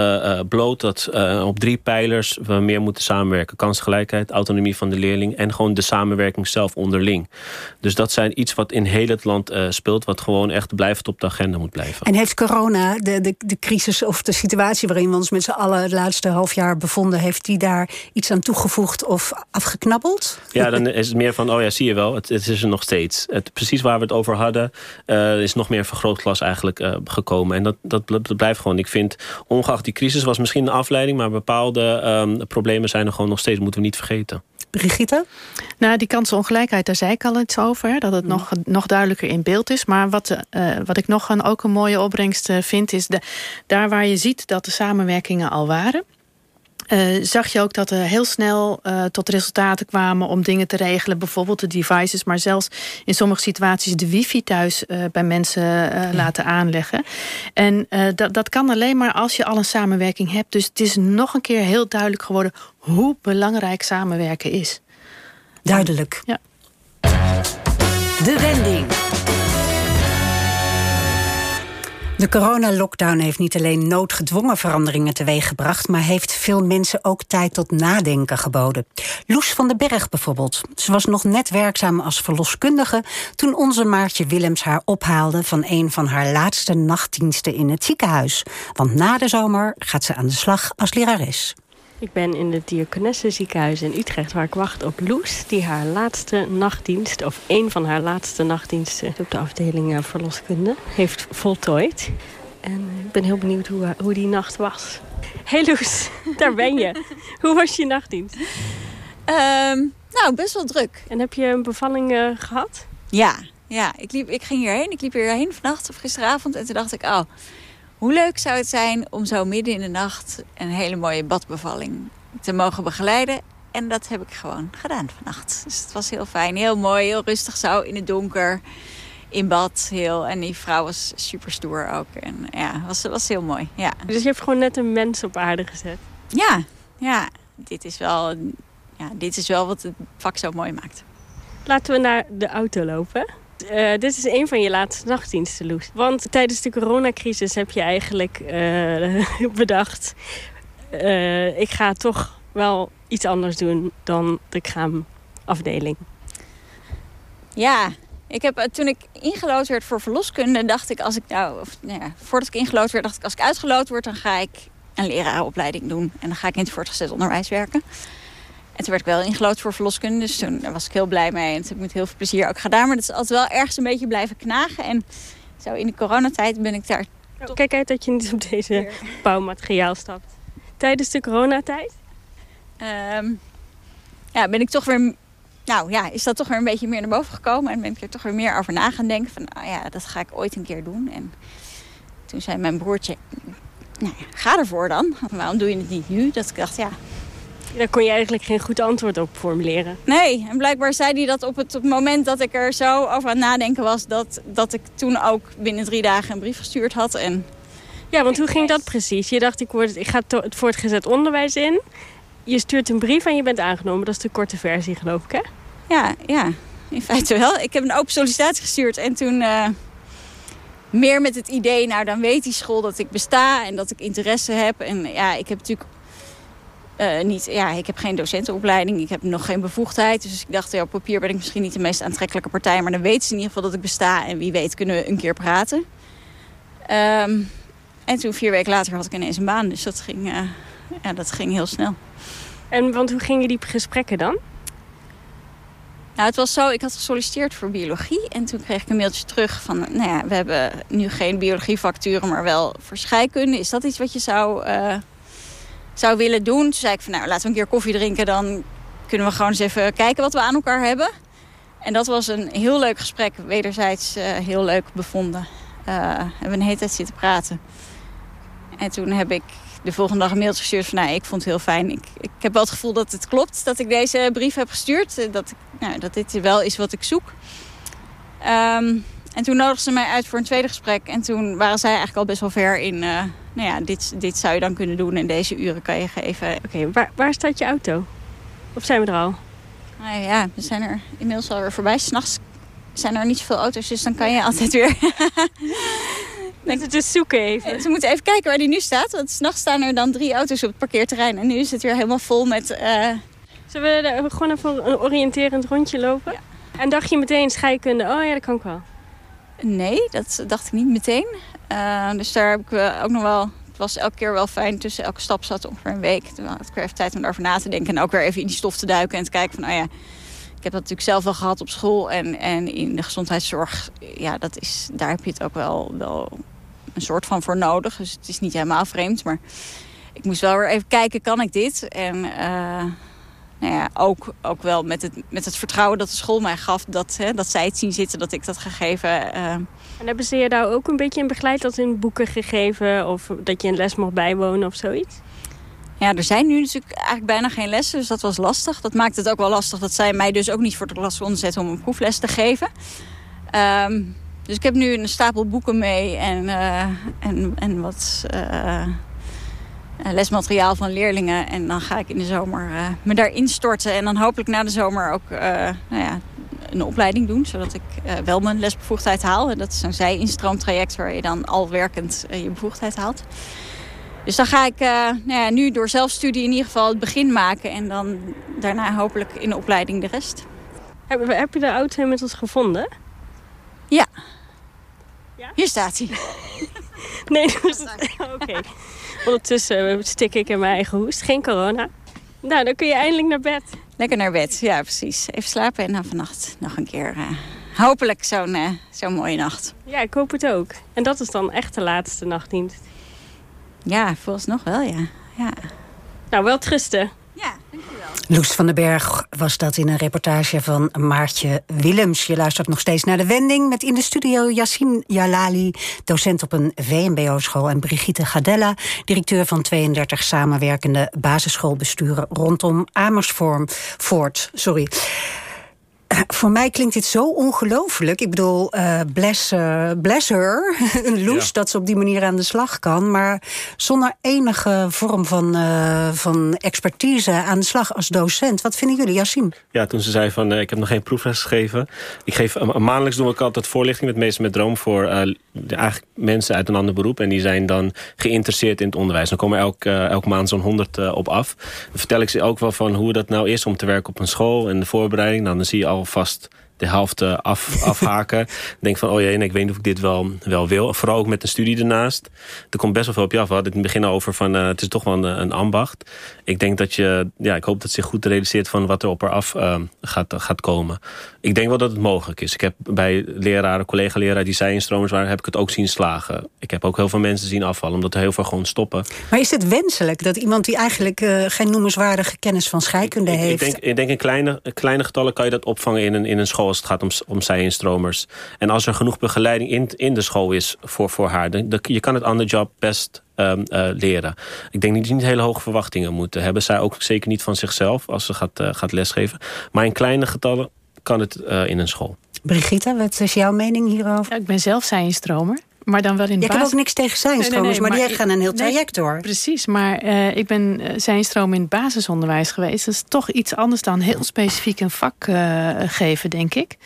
bloot dat op drie pijlers we meer moeten samenwerken samenwerken. Kansgelijkheid, autonomie van de leerling en gewoon de samenwerking zelf onderling. Dus dat zijn iets wat in heel het land uh, speelt, wat gewoon echt blijft op de agenda moet blijven. En heeft corona, de, de, de crisis of de situatie waarin we ons met z'n allen het laatste half jaar bevonden, heeft die daar iets aan toegevoegd of afgeknabbeld? Ja, dan is het meer van, oh ja, zie je wel, het, het is er nog steeds. Het, precies waar we het over hadden, uh, is nog meer vergrootglas eigenlijk uh, gekomen. En dat, dat, dat blijft gewoon. Ik vind, ongeacht die crisis was misschien een afleiding, maar bepaalde um, problemen zijn er gewoon nog steeds, moeten we niet vergeten. Brigitte? Nou, die kansenongelijkheid, daar zei ik al iets over. dat het mm. nog, nog duidelijker in beeld is. Maar wat, uh, wat ik nog een, ook een mooie opbrengst vind... is de, daar waar je ziet dat de samenwerkingen al waren... Uh, zag je ook dat er heel snel uh, tot resultaten kwamen om dingen te regelen. Bijvoorbeeld de devices, maar zelfs in sommige situaties de wifi thuis uh, bij mensen ja. laten aanleggen. En dat, dat kan alleen maar als je al een samenwerking hebt. Dus het is nog een keer heel duidelijk geworden hoe belangrijk samenwerken is. Duidelijk. Ja. De wending. De coronalockdown heeft niet alleen noodgedwongen veranderingen teweeggebracht, maar heeft veel mensen ook tijd tot nadenken geboden. Loes van den Berg bijvoorbeeld. Ze was nog net werkzaam als verloskundige toen onze Maartje Willems haar ophaalde van een van haar laatste nachtdiensten in het ziekenhuis. Want na de zomer gaat ze aan de slag als lerares. Ik ben in het Diakonesse ziekenhuis in Utrecht... waar ik wacht op Loes, die haar laatste nachtdienst... of een van haar laatste nachtdiensten op de afdeling eh, verloskunde... heeft voltooid. En ik ben heel benieuwd hoe, eh, hoe die nacht was. Hey Loes, daar ben je. hoe was je nachtdienst? Um, nou, best wel druk. En heb je een bevalling uh, gehad? Ja, ja ik, liep, ik ging hierheen. Ik liep hierheen vannacht of gisteravond. En toen dacht ik, oh, hoe leuk zou het zijn om zo midden in de nacht een hele mooie badbevalling te mogen begeleiden. En dat heb ik gewoon gedaan vannacht. Dus het was heel fijn, heel mooi, heel rustig zo in het donker. In bad, heel. En die vrouw was super stoer ook. En ja, was, was heel mooi. Ja. Dus je hebt gewoon net een mens op aarde gezet? Ja, ja. Dit is wel, ja, dit is wel wat het vak zo mooi maakt. Laten we naar de auto lopen. Uh, dit is een van je laatste nachtdiensten, Loes. Want tijdens de coronacrisis heb je eigenlijk uh, bedacht... Uh, ik ga toch wel iets anders doen dan de kraamafdeling. Ja, ik heb, toen ik ingelood werd voor verloskunde, dacht ik als ik nou, of, nou ja, voordat ik ingelood werd, dacht ik als ik uitgeloot word, dan ga ik een leraaropleiding doen. En dan ga ik in het voortgezet onderwijs werken. En toen werd ik wel ingelood voor verloskunde. Dus toen was ik heel blij mee. En toen heb ik met heel veel plezier ook gedaan. Maar dat is altijd wel ergens een beetje blijven knagen. En zo in de coronatijd ben ik daar... Oh, kijk uit dat je niet op deze bouwmateriaal stapt. Tijdens de coronatijd? Um, ja, ben ik toch weer... Nou ja, is dat toch weer een beetje meer naar boven gekomen. En ben ik er toch weer meer over na gaan denken. Van, nou ja, dat ga ik ooit een keer doen. En toen zei mijn broertje... Nou ja, ga ervoor dan. Waarom doe je het niet nu? Dat ik dacht, ja, daar kon je eigenlijk geen goed antwoord op formuleren. Nee, en blijkbaar zei hij dat op het, op het moment dat ik er zo over aan het nadenken was... Dat, dat ik toen ook binnen drie dagen een brief gestuurd had. En... Ja, want hoe ging dat precies? Je dacht, ik, word, ik ga het voortgezet onderwijs in. Je stuurt een brief en je bent aangenomen. Dat is de korte versie, geloof ik, hè? Ja, ja, in feite wel. Ik heb een open sollicitatie gestuurd en toen... Uh, meer met het idee, nou dan weet die school dat ik besta en dat ik interesse heb. En ja, ik heb natuurlijk uh, niet, ja, ik heb geen docentenopleiding, ik heb nog geen bevoegdheid. Dus ik dacht, ja, op papier ben ik misschien niet de meest aantrekkelijke partij... maar dan weten ze in ieder geval dat ik besta en wie weet kunnen we een keer praten. Um, en toen vier weken later had ik ineens een baan, dus dat ging, uh, ja, dat ging heel snel. En want hoe gingen die gesprekken dan? Nou, het was zo, ik had gesolliciteerd voor biologie. En toen kreeg ik een mailtje terug van... nou ja, we hebben nu geen biologiefacturen, maar wel voor scheikunde. Is dat iets wat je zou... Uh, zou willen doen. Toen zei ik van nou laten we een keer koffie drinken. Dan kunnen we gewoon eens even kijken wat we aan elkaar hebben. En dat was een heel leuk gesprek. Wederzijds uh, heel leuk bevonden. Uh, hebben we een hele tijd zitten praten. En toen heb ik de volgende dag een mailtje gestuurd van... nou, ik vond het heel fijn. Ik, ik heb wel het gevoel dat het klopt dat ik deze brief heb gestuurd. Eh, dat, nou, dat dit wel is wat ik zoek. Um, en toen nodigden ze mij uit voor een tweede gesprek. En toen waren zij eigenlijk al best wel ver in... nou ja, dit, dit zou je dan kunnen doen en deze uren kan je geven. Oké, okay, waar, waar staat je auto? Of zijn we er al? Nou ja, we zijn er inmiddels alweer voorbij. S'nachts zijn er niet zoveel auto's, dus dan kan je altijd weer... Denk het dus zoeken even. Ze moeten even kijken waar die nu staat. Want s'nachts staan er dan drie auto's op het parkeerterrein. En nu is het weer helemaal vol met... Uh... Zullen we gewoon even een oriënterend rondje lopen? En dacht je meteen scheikunde? Oh ja, dat kan ik wel. Nee, dat dacht ik niet meteen. Uh, dus daar heb ik ook nog wel... Het was elke keer wel fijn. Tussen elke stap zat ongeveer een week. Toen had ik weer even tijd om erover na te denken. En ook weer even in die stof te duiken. En te kijken van, oh ja... Ik heb dat natuurlijk zelf wel gehad op school. En, en in de gezondheidszorg, ja, dat is, daar heb je het ook wel, wel een soort van voor nodig. Dus het is niet helemaal vreemd. Maar ik moest wel weer even kijken, kan ik dit? En uh, nou ja, ook, ook wel met het, met het vertrouwen dat de school mij gaf... dat, hè, dat zij het zien zitten, dat ik dat gegeven... Uh... En hebben ze je daar ook een beetje in begeleid, dat in boeken gegeven... of dat je een les mocht bijwonen of zoiets? Ja, er zijn nu natuurlijk eigenlijk bijna geen lessen, dus dat was lastig. Dat maakt het ook wel lastig dat zij mij dus ook niet voor de klas konden zetten om een proefles te geven. Um, dus ik heb nu een stapel boeken mee en, uh, en, en wat uh, lesmateriaal van leerlingen. En dan ga ik in de zomer uh, me daarin storten. En dan hopelijk na de zomer ook nou ja, een opleiding doen. Zodat ik wel mijn lesbevoegdheid haal. En dat is een zij-instroomtraject waar je dan al werkend je bevoegdheid haalt. Dus dan ga ik nou ja, nu door zelfstudie in ieder geval het begin maken. En dan daarna hopelijk in de opleiding de rest. Heb, heb je de auto inmiddels gevonden? Ja. ja? Hier staat hij. nee, oké. Okay. Ondertussen eh, stik ik in mijn eigen hoest. Geen corona. Nou, dan kun je eindelijk naar bed. Lekker naar bed, ja precies. Even slapen en dan vannacht nog een keer... Uh, hopelijk zo'n uh, zo'n mooie nacht. Ja, ik hoop het ook. En dat is dan echt de laatste nachtdienst. Ja, nog wel, ja. ja. Nou, wel trusten. Loes van den Berg was dat in een reportage van Maartje Willems. Je luistert nog steeds naar de wending met in de studio Yassine Jalali, docent op een VMBO-school, en Brigitte Gadella, directeur van 32 samenwerkende basisschoolbesturen rondom Amersfoort. Sorry. Voor mij klinkt dit zo ongelooflijk. Ik bedoel, uh, bless, uh, bless her, een loes dat ze op die manier aan de slag kan. Maar zonder enige vorm van, uh, van expertise aan de slag als docent. Wat vinden jullie, Yassine? Ja, toen ze zei van, ik heb nog geen proefles gegeven. Ik geef, maandelijks doe ik altijd voorlichting met meesten met droom... voor eigenlijk mensen uit een ander beroep. En die zijn dan geïnteresseerd in het onderwijs. Dan komen elk, elke maand zo'n honderd op af. Dan vertel ik ze ook wel van hoe dat nou is om te werken op een school... en de voorbereiding. Nou, dan zie je al vast de helft eh, af, afhaken. Denk van, oh jee, ik weet niet of ik dit wel, wel wil. Vooral ook met een studie ernaast. Er komt best wel veel op je af. We hadden het in het begin over van, uh, het is toch wel een, een, ambacht. Ik denk dat je, ja, ik hoop dat zich goed realiseert van wat er op haar af uh, gaat, gaat komen. Ik denk wel dat het mogelijk is. Ik heb bij leraren, collega-leraren die zij instromers waren, heb ik het ook zien slagen. Ik heb ook heel veel mensen zien afvallen, omdat er heel veel gewoon stoppen. Maar is het wenselijk dat iemand die eigenlijk uh, geen noemenswaardige kennis van scheikunde ik, heeft... Ik denk, ik denk in kleine, kleine getallen kan je dat opvangen in een, in een school als het gaat om, om zij-instromers. En als er genoeg begeleiding in, in de school is voor, voor haar, dan, dan je kan het on the job best um, uh, leren. Ik denk dat je niet hele hoge verwachtingen moet hebben. Zij ook zeker niet van zichzelf als ze gaat, uh, gaat lesgeven. Maar in kleine getallen kan het uh, in een school. Brigitte, wat is jouw mening hierover? Ja, ik ben zelf zij-instromer. Maar dan wel in Je hebt ook niks tegen zijnstromers, maar, die gaan een heel traject door. Precies, maar uh, ik ben zijnstroom in het basisonderwijs geweest. Dat is toch iets anders dan heel specifiek een vak uh, geven, denk ik.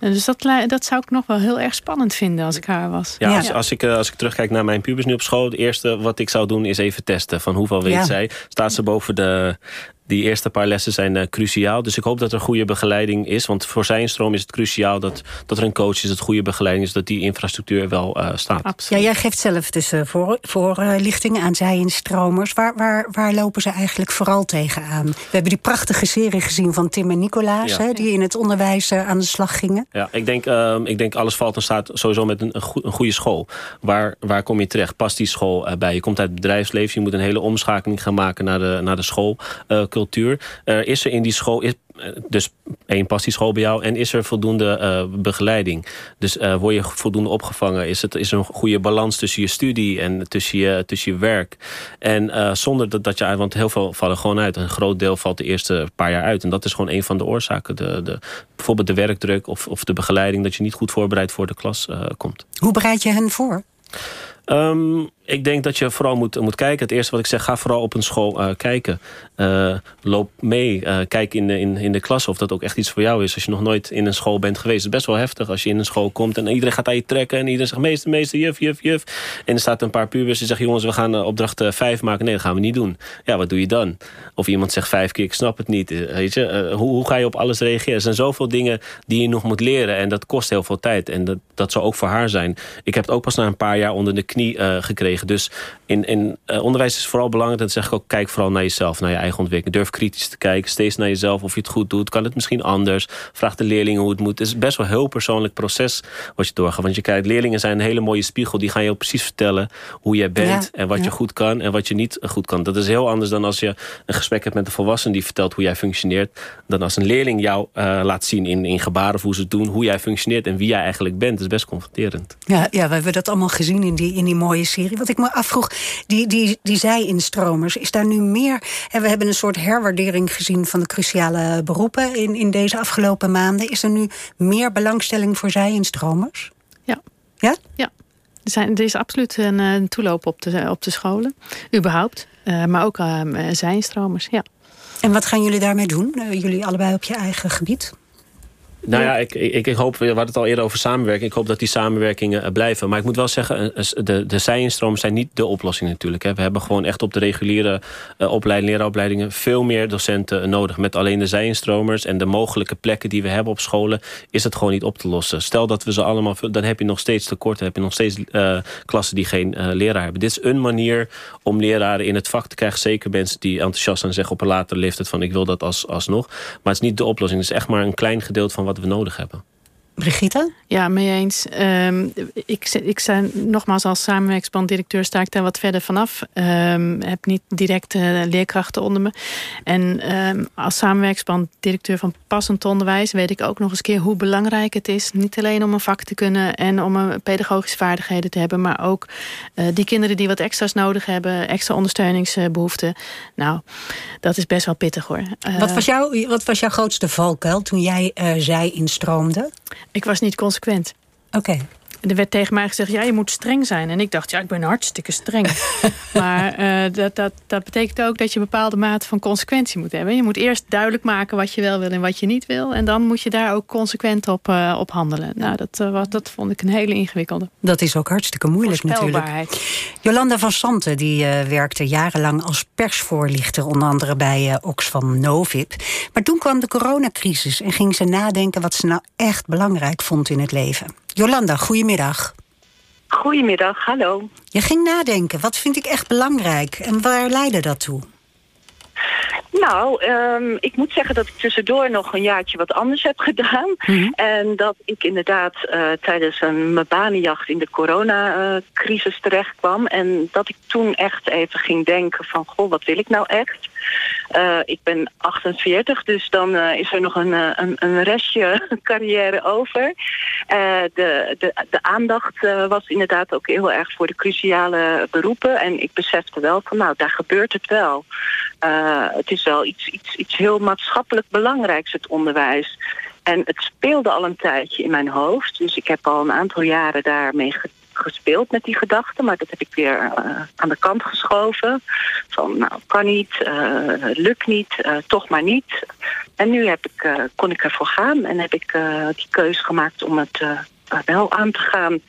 dus dat, dat zou ik nog wel heel erg spannend vinden als ik haar was. Ja, Als, als, ik, als ik terugkijk naar mijn pubers nu op school... het eerste wat ik zou doen is even testen. Van hoeveel weet ja. zij? Staat ze boven de, die eerste paar lessen zijn uh, cruciaal. Dus ik hoop dat er goede begeleiding is. Want voor zijn stroom is het cruciaal dat, dat er een coach is... dat goede begeleiding is, dat die infrastructuur wel uh, staat. Absoluut. Ja, jij geeft zelf dus uh, voor, voorlichtingen aan zij-instromers. Waar, waar, waar lopen ze eigenlijk vooral tegenaan? We hebben die prachtige serie gezien van Tim en Nicolaas... Ja. Hè, die in het onderwijs aan de slag gingen. Ja, ik denk, ik denk alles valt en staat sowieso met een, een goede school. Waar, waar kom je terecht? Past die school bij? Je komt uit het bedrijfsleven. Je moet een hele omschakeling gaan maken naar de, naar de school cultuur. Uh, is er in die school, is, dus één past die school bij jou en is er voldoende uh, begeleiding? Dus uh, word je voldoende opgevangen? Is, het, is er een goede balans tussen je studie en tussen je, tussen je werk? En zonder dat, dat je, want heel veel vallen gewoon uit. Een groot deel valt de eerste paar jaar uit. En dat is gewoon een van de oorzaken. De, de, bijvoorbeeld de werkdruk of, of de begeleiding, dat je niet goed voorbereid voor de klas komt. Hoe bereid je hen voor? Um, ik denk dat je vooral moet, moet kijken. Het eerste wat ik zeg, ga vooral op een school uh, kijken. Uh, loop mee, uh, kijk in de, in, in de klas of dat ook echt iets voor jou is. Als je nog nooit in een school bent geweest. Het is best wel heftig als je in een school komt en iedereen gaat aan je trekken. En iedereen zegt, meester, meester, juf, juf, juf. En er staat een paar pubers die zeggen, jongens, we gaan opdracht 5 maken. Nee, dat gaan we niet doen. Ja, wat doe je dan? Of iemand zegt vijf keer, ik snap het niet. Weet je? hoe, hoe ga je op alles reageren? Er zijn zoveel dingen die je nog moet leren. En dat kost heel veel tijd. En dat, dat zal ook voor haar zijn. Ik heb het ook pas na een paar jaar onder de knie gekregen. Dus in, in uh, onderwijs is vooral belangrijk, dat zeg ik ook, kijk vooral naar jezelf, naar je eigen ontwikkeling. Durf kritisch te kijken, steeds naar jezelf of je het goed doet. Kan het misschien anders? Vraag de leerlingen hoe het moet. Het is best wel een heel persoonlijk proces wat je doorgaat. Want je kijkt, leerlingen zijn een hele mooie spiegel. Die gaan je ook precies vertellen hoe jij bent en wat je goed kan en wat je niet goed kan. Dat is heel anders dan als je een gesprek hebt met een volwassene die vertelt hoe jij functioneert. Dan als een leerling jou uh, laat zien in, in gebaren of hoe ze het doen, hoe jij functioneert en wie jij eigenlijk bent. Dat is best confronterend. Ja, ja we hebben dat allemaal gezien in die, in die mooie serie. Wat ik me afvroeg, die, die, die zij-instromers, is daar nu meer... En we hebben een soort herwaardering gezien van de cruciale beroepen... in, in deze afgelopen maanden. Is er nu meer belangstelling voor zij-instromers? Ja. Ja? Ja. Er, zijn, er is absoluut een, een toeloop op de, op de scholen, überhaupt. Uh, maar ook uh, zij-instromers, ja. En wat gaan jullie daarmee doen? Uh, jullie allebei op je eigen gebied? Nou ja, ik, ik, ik, hoop, we hadden het al eerder over samenwerking. Ik hoop dat die samenwerkingen eh, blijven. Maar ik moet wel zeggen, eh, de, de zijn niet de oplossing natuurlijk. Hè. We hebben gewoon echt op de reguliere uh, opleiding, leraaropleidingen... veel meer docenten nodig. Met alleen de zij-instromers en de mogelijke plekken die we hebben op scholen... is het gewoon niet op te lossen. Stel dat we ze allemaal... dan heb je nog steeds tekort. Dan heb je nog steeds klassen die geen leraar hebben. Dit is een manier om leraren in het vak te krijgen. Zeker mensen die enthousiast zijn zeggen op een later leeftijd... van ik wil dat als, alsnog. Maar het is niet de oplossing. Het is echt maar een klein gedeelte van wat we nodig hebben. Brigitte? Ja, mee eens. Um, ik, ik zijn nogmaals als samenwerksbanddirecteur sta ik daar wat verder vanaf. Um, heb niet direct uh, leerkrachten onder me. En um, als samenwerksbanddirecteur van passend onderwijs weet ik ook nog eens keer hoe belangrijk het is. Niet alleen om een vak te kunnen en om een pedagogische vaardigheden te hebben, maar ook uh, die kinderen die wat extra's nodig hebben, extra ondersteuningsbehoeften. Nou, dat is best wel pittig hoor. Uh, wat, was jouw, wat was jouw grootste valkuil toen jij zij instroomde? Ik was niet consequent. Oké. Er werd tegen mij gezegd, ja, je moet streng zijn. En ik dacht, ja, ik ben hartstikke streng. maar uh, dat, dat, dat betekent ook dat je een bepaalde mate van consequentie moet hebben. Je moet eerst duidelijk maken wat je wel wil en wat je niet wil. En dan moet je daar ook consequent op, uh, op handelen. Nou, dat, uh, was, dat vond ik een hele ingewikkelde. Dat is ook hartstikke moeilijk natuurlijk. Jolanda van Santen die, werkte jarenlang als persvoorlichter. Onder andere bij Oxfam Novib. Maar toen kwam de coronacrisis en ging ze nadenken... wat ze nou echt belangrijk vond in het leven. Jolanda, goedemiddag. Goedemiddag, hallo. Je ging nadenken, wat vind ik echt belangrijk en waar leidde dat toe? Nou, um, ik moet zeggen dat ik tussendoor nog een jaartje wat anders heb gedaan. Mm -hmm. En dat ik inderdaad uh, tijdens een mijn banenjacht in de coronacrisis terecht kwam. En dat ik toen echt even ging denken van, goh, wat wil ik nou echt? Uh, ik ben 48, dus dan is er nog een, een, een restje carrière over. de, de, de aandacht was inderdaad ook heel erg voor de cruciale beroepen. En ik besefte wel van, nou, daar gebeurt het wel. het is wel iets, iets, iets heel maatschappelijk belangrijks, het onderwijs. En het speelde al een tijdje in mijn hoofd. Dus ik heb al een aantal jaren daarmee gespeeld met die gedachten. Maar dat heb ik weer uh, aan de kant geschoven. Van, nou, kan niet, uh, lukt niet, uh, toch maar niet. En nu heb ik, kon ik ervoor gaan en heb ik die keuze gemaakt om het wel aan te gaan.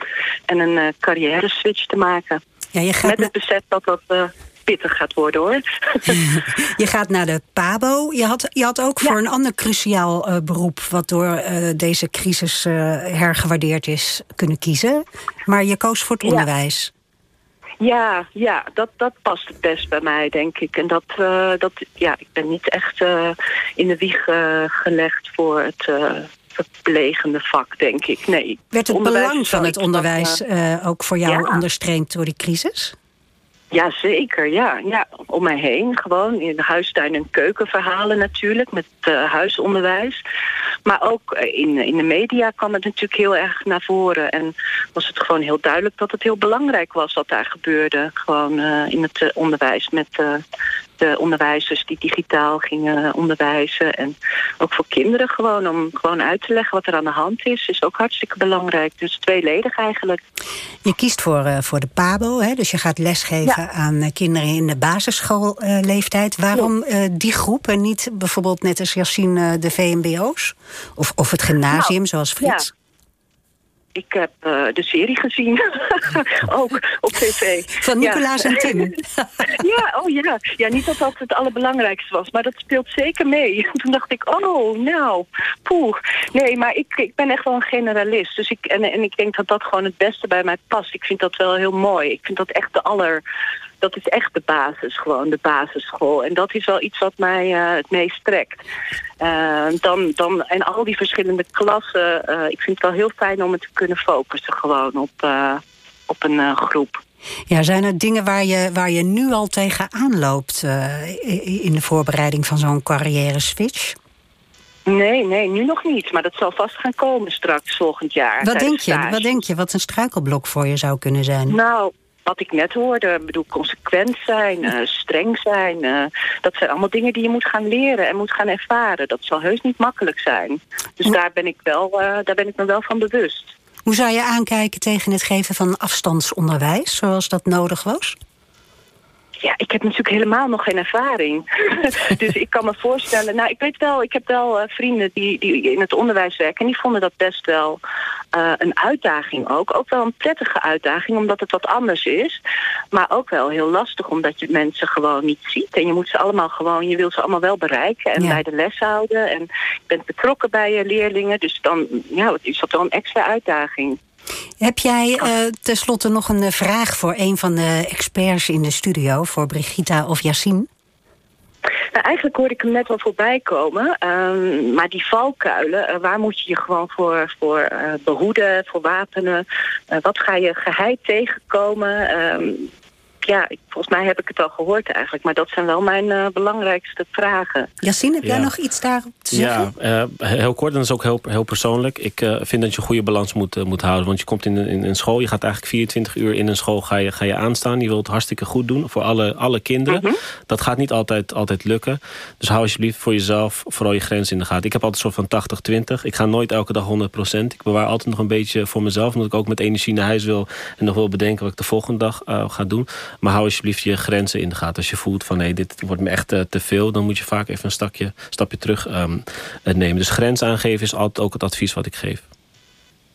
En een carrière switch te maken. Ja, je gaat met het besef dat dat pittig gaat worden hoor. je gaat naar de PABO. Je had, je had ook ja. voor een ander cruciaal uh, beroep... wat door uh, deze crisis uh, hergewaardeerd is, kunnen kiezen. Maar je koos voor het ja. onderwijs. Ja, ja dat, dat past het best bij mij, denk ik. En dat, dat ja, ik ben niet echt in de wieg gelegd voor het verplegende vak, denk ik. Nee. Werd het belang van het onderwijs ook voor jou ja. onderstreept door die crisis? Ja, zeker. Ja, ja, om mij heen. Gewoon in de huistuin- en keukenverhalen natuurlijk. Met uh, huisonderwijs. Maar ook in, in de media kwam het natuurlijk heel erg naar voren. En was het gewoon heel duidelijk dat het heel belangrijk was wat daar gebeurde. Gewoon in het onderwijs met de onderwijzers die digitaal gingen onderwijzen. En ook voor kinderen gewoon, om gewoon uit te leggen wat er aan de hand is, is ook hartstikke belangrijk. Dus tweeledig eigenlijk. Je kiest voor, uh, voor de PABO, hè? dus je gaat lesgeven aan uh, kinderen in de basisschoolleeftijd. Waarom die groep en niet bijvoorbeeld net als Yassine de VMBO's? Of, of het gymnasium, nou, zoals Frits? Ik heb uh, de serie gezien. ook op tv. Van Nicolaas ja. en Tim. ja, oh ja. Ja, niet dat dat het allerbelangrijkste was, maar dat speelt zeker mee. Toen dacht ik, oh, nou, poeh. Nee, maar ik, ik ben echt wel een generalist. Dus ik, en, en ik denk dat dat gewoon het beste bij mij past. Ik vind dat wel heel mooi. Ik vind dat echt de aller dat is echt de basis, gewoon de basisschool. En dat is wel iets wat mij uh, het meest trekt. Uh, dan, dan, en al die verschillende klassen, uh, ik vind het wel heel fijn om het te kunnen focussen gewoon op, op een groep. Ja, zijn er dingen waar je, waar je nu al tegenaan loopt in de voorbereiding van zo'n carrière switch? Nee, nee, nu nog niet. Maar dat zal vast gaan komen straks volgend jaar. Wat denk je? Wat denk je? Wat een struikelblok voor je zou kunnen zijn? Nou, wat ik net hoorde. Ik bedoel, consequent zijn, uh, streng zijn. Uh, dat zijn allemaal dingen die je moet gaan leren en moet gaan ervaren. Dat zal heus niet makkelijk zijn. Dus daar ben ik, wel, uh, daar ben ik me wel van bewust. Hoe zou je aankijken tegen het geven van afstandsonderwijs, zoals dat nodig was? Ja, ik heb natuurlijk helemaal nog geen ervaring. dus ik kan me voorstellen... Nou, ik weet wel, ik heb wel uh, vrienden die, die in het onderwijs werken... en die vonden dat best wel uh, een uitdaging ook. Ook wel een prettige uitdaging, omdat het wat anders is. Maar ook wel heel lastig, omdat je mensen gewoon niet ziet. En je moet ze allemaal gewoon... Je wil ze allemaal wel bereiken en ja. bij de les houden. En je bent betrokken bij je leerlingen. Dus dan ja, is dat wel een extra uitdaging. Heb jij uh, tenslotte nog een vraag voor een van de experts in de studio, voor Brigitta of Yassine? Nou, eigenlijk hoorde ik hem net wel voorbij komen. Um, maar die valkuilen, uh, waar moet je je gewoon voor, voor uh, behoeden, voor wapenen? Uh, wat ga je geheid tegenkomen? Um, ja, ik, volgens mij heb ik het al gehoord eigenlijk. Maar dat zijn wel mijn uh, belangrijkste vragen. Yassine, heb ja. jij nog iets daarop te zeggen? Ja, uh, heel kort en dat is ook heel, heel persoonlijk. Ik uh, vind dat je een goede balans moet, moet houden. Want je komt in, in een school, je gaat eigenlijk 24 uur in een school ga je, ga je aanstaan. Je wilt het hartstikke goed doen voor alle, alle kinderen. -hmm. Dat gaat niet altijd, altijd lukken. Dus hou alsjeblieft voor jezelf vooral je grenzen in de gaten. Ik heb altijd een soort van 80-20. Ik ga nooit elke dag 100%. Ik bewaar altijd nog een beetje voor mezelf. Omdat ik ook met energie naar huis wil. En nog wil bedenken wat ik de volgende dag ga doen. Maar hou alsjeblieft je grenzen in de gaten. Als je voelt van nee, dit wordt me echt uh, te veel... dan moet je vaak even een stapje, stapje terug um, nemen. Dus grens aangeven is altijd ook het advies wat ik geef.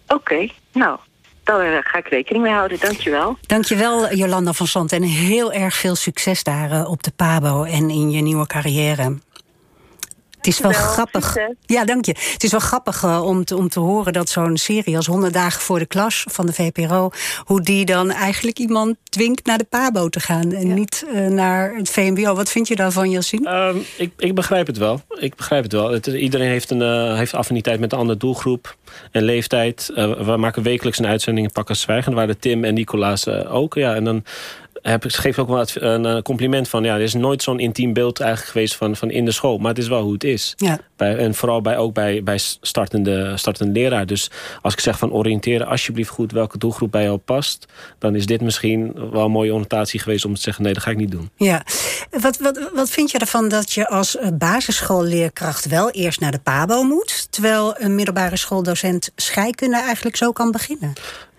Oké, okay, nou, daar ga ik rekening mee houden. Dankjewel. Dankjewel, Jolanda van Sant. En heel erg veel succes daar op de PABO en in je nieuwe carrière. Het is wel, grappig. Ja, dank je. Het is wel grappig uh, om, te, om te horen dat zo'n serie als 100 dagen voor de klas van de VPRO, hoe die dan eigenlijk iemand dwingt naar de PABO te gaan en ja. niet uh, naar het VMBO. Wat vind je daarvan, Yassine? Um, ik, ik begrijp het wel. Ik begrijp het wel. Het, iedereen heeft een uh, heeft affiniteit met een andere doelgroep en leeftijd. we maken wekelijks een uitzending in Pakken Zwijgen, waar de Tim en Nicolaas ook. Ja, en dan heb, geef ook wel een compliment van... ja, er is nooit zo'n intiem beeld eigenlijk geweest van, van in de school. Maar het is wel hoe het is. Ja. Bij, en vooral bij, ook bij, bij startende, startende leraar. Dus als ik zeg van oriënteren alsjeblieft goed... welke doelgroep bij jou past... dan is dit misschien wel een mooie annotatie geweest... om te zeggen, nee, dat ga ik niet doen. Ja. Wat, wat, wat vind je ervan dat je als basisschoolleerkracht... wel eerst naar de PABO moet... terwijl een middelbare schooldocent scheikunde eigenlijk zo kan beginnen?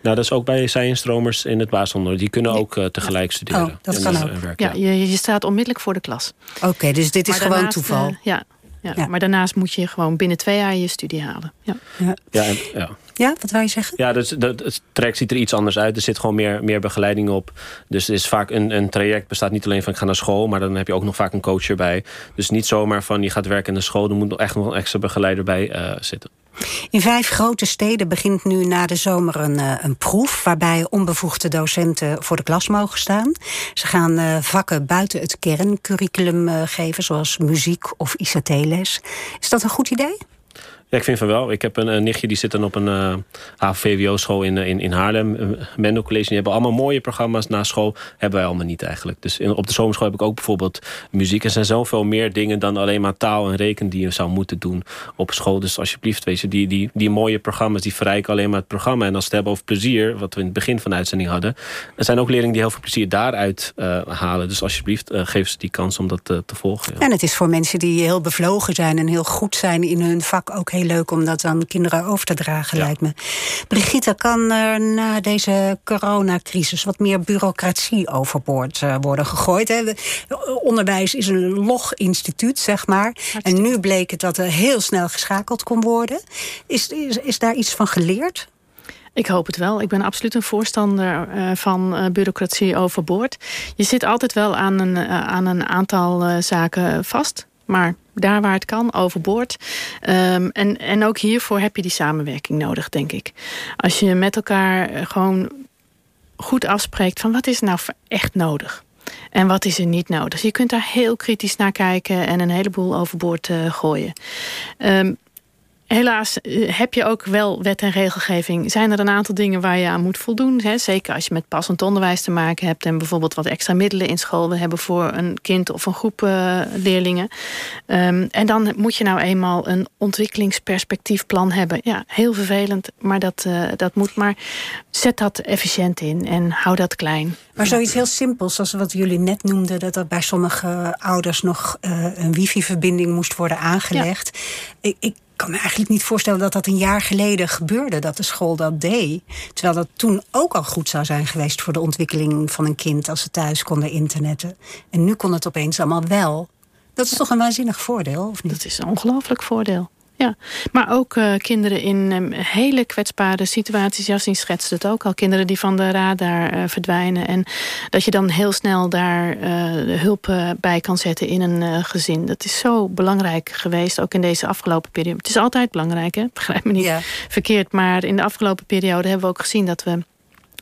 Nou, dat is ook bij science-stromers in het basisonderwijs. Die kunnen ook uh, tegelijk studeren. Oh, dat kan ook. Werk, ja, ja. Je, je, staat onmiddellijk voor de klas. Oké, okay, dus dit is maar gewoon toeval. Uh, ja, ja, ja, maar daarnaast moet je gewoon binnen twee jaar je studie halen. Ja, ja. ja, en, ja. Ja, wat wou je zeggen? Ja, dus, dat, het traject ziet er iets anders uit. Er zit gewoon meer, meer begeleiding op. Dus het is vaak een, een traject bestaat niet alleen van ik ga naar school... maar dan heb je ook nog vaak een coach erbij. Dus niet zomaar van je gaat werken in de school... er moet nog echt nog een extra begeleider bij uh, zitten. In vijf grote steden begint nu na de zomer een, uh, een proef... waarbij onbevoegde docenten voor de klas mogen staan. Ze gaan uh, vakken buiten het kerncurriculum uh, geven... zoals muziek of ICT-les. Is dat een goed idee? Ik vind van wel. Ik heb een, een nichtje die zit dan op een uh, HVWO-school in, in, in Haarlem. Mendo College. Die hebben allemaal mooie programma's na school. Hebben wij allemaal niet eigenlijk. Dus in, op de zomerschool heb ik ook bijvoorbeeld muziek. Er zijn zoveel meer dingen dan alleen maar taal en rekenen die je zou moeten doen op school. Dus alsjeblieft, weet je, die, die, die mooie programma's die verrijken alleen maar het programma. En als we het hebben over plezier, wat we in het begin van de uitzending hadden. Er zijn ook leerlingen die heel veel plezier daaruit halen. Dus alsjeblieft, geef ze die kans om dat te volgen. En het is voor mensen die heel bevlogen zijn en heel goed zijn in hun vak ook heel leuk om dat aan kinderen over te dragen, lijkt me. Brigitte, kan er na deze coronacrisis wat meer bureaucratie overboord uh, worden gegooid? Hè? Onderwijs is een log instituut, zeg maar. En nu bleek het dat er heel snel geschakeld kon worden. Is, is, is daar iets van geleerd? Ik hoop het wel. Ik ben absoluut een voorstander uh, van uh, bureaucratie overboord. Je zit altijd wel aan een, uh, aan een aantal zaken vast. Maar daar waar het kan, overboord. Um, en, en ook hiervoor heb je die samenwerking nodig, denk ik. Als je met elkaar gewoon goed afspreekt van wat is nou echt nodig. En wat is er niet nodig? Je kunt daar heel kritisch naar kijken en een heleboel overboord uh, gooien. Um, Helaas eh, heb je ook wel wet en regelgeving. Zijn er een aantal dingen waar je aan moet voldoen? Hè? Zeker als je met passend onderwijs te maken hebt... en bijvoorbeeld wat extra middelen in school wil hebben... voor een kind of een groep uh, leerlingen. Um, en dan moet je nou eenmaal een ontwikkelingsperspectiefplan hebben. Ja, heel vervelend, maar dat, uh, dat moet. Maar zet dat efficiënt in en hou dat klein. Maar zoiets heel simpels, zoals wat jullie net noemden... dat er bij sommige ouders nog een wifi-verbinding moest worden aangelegd. Ja. Ik, ik kan me eigenlijk niet voorstellen dat dat een jaar geleden gebeurde, dat de school dat deed. Terwijl dat toen ook al goed zou zijn geweest voor de ontwikkeling van een kind als ze thuis konden internetten. En nu kon het opeens allemaal wel. Dat is toch een waanzinnig voordeel, of niet? Dat is een ongelooflijk voordeel. Ja, maar ook uh, kinderen in um, hele kwetsbare situaties. Jassien schetste het ook al. Kinderen die van de radar uh, verdwijnen. En dat je dan heel snel daar uh, hulp bij kan zetten in een gezin. Dat is zo belangrijk geweest, ook in deze afgelopen periode. Het is altijd belangrijk, hè? begrijp me niet ja. verkeerd. Maar in de afgelopen periode hebben we ook gezien dat we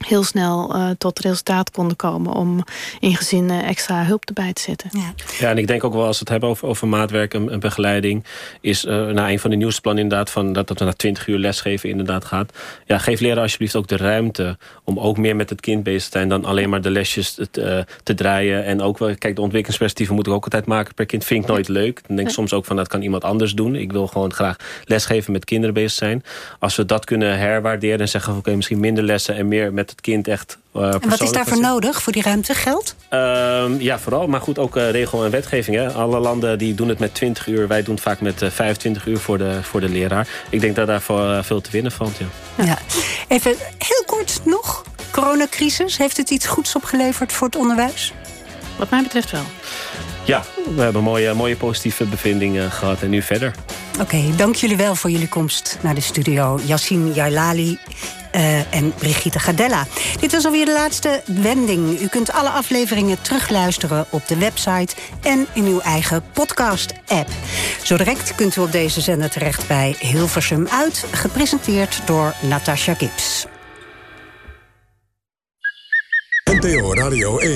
heel snel uh, tot resultaat konden komen... om in gezinnen extra hulp erbij te zetten. Ja, ja en ik denk ook wel als we het hebben over, over maatwerk en, en begeleiding... is uh, na een van de nieuwste plannen inderdaad... Van dat, dat we na 20 uur lesgeven inderdaad gaat. Ja, geef leraar alsjeblieft ook de ruimte... om ook meer met het kind bezig te zijn... dan alleen maar de lesjes te, uh, te draaien. En ook, wel, kijk, de ontwikkelingsperspectieven moet ik ook altijd maken per kind. Vind ik nooit leuk. Dan denk ik soms ook van, dat kan iemand anders doen. Ik wil gewoon graag lesgeven met kinderen bezig zijn. Als we dat kunnen herwaarderen en zeggen... oké, okay, misschien minder lessen en meer met het kind echt uh, en wat is daarvoor nodig, voor die ruimte? Geld? Uh, ja, vooral. Maar goed, ook uh, regel en wetgeving. Hè. Alle landen die doen het met 20 uur. Wij doen het vaak met 25 uur voor de, voor de leraar. Ik denk dat daarvoor veel te winnen valt, ja. ja. Even heel kort nog. Coronacrisis, heeft het iets goeds opgeleverd voor het onderwijs? Wat mij betreft wel. Ja, we hebben mooie, mooie positieve bevindingen gehad en nu verder. Oké, okay, dank jullie wel voor jullie komst naar de studio. Yassine Jailali uh, en Brigitte Gadella. Dit was alweer de laatste wending. U kunt alle afleveringen terugluisteren op de website... en in uw eigen podcast-app. Zo direct kunt u op deze zender terecht bij Hilversum Uit... gepresenteerd door Natasha Gibbs. NPO Radio 1.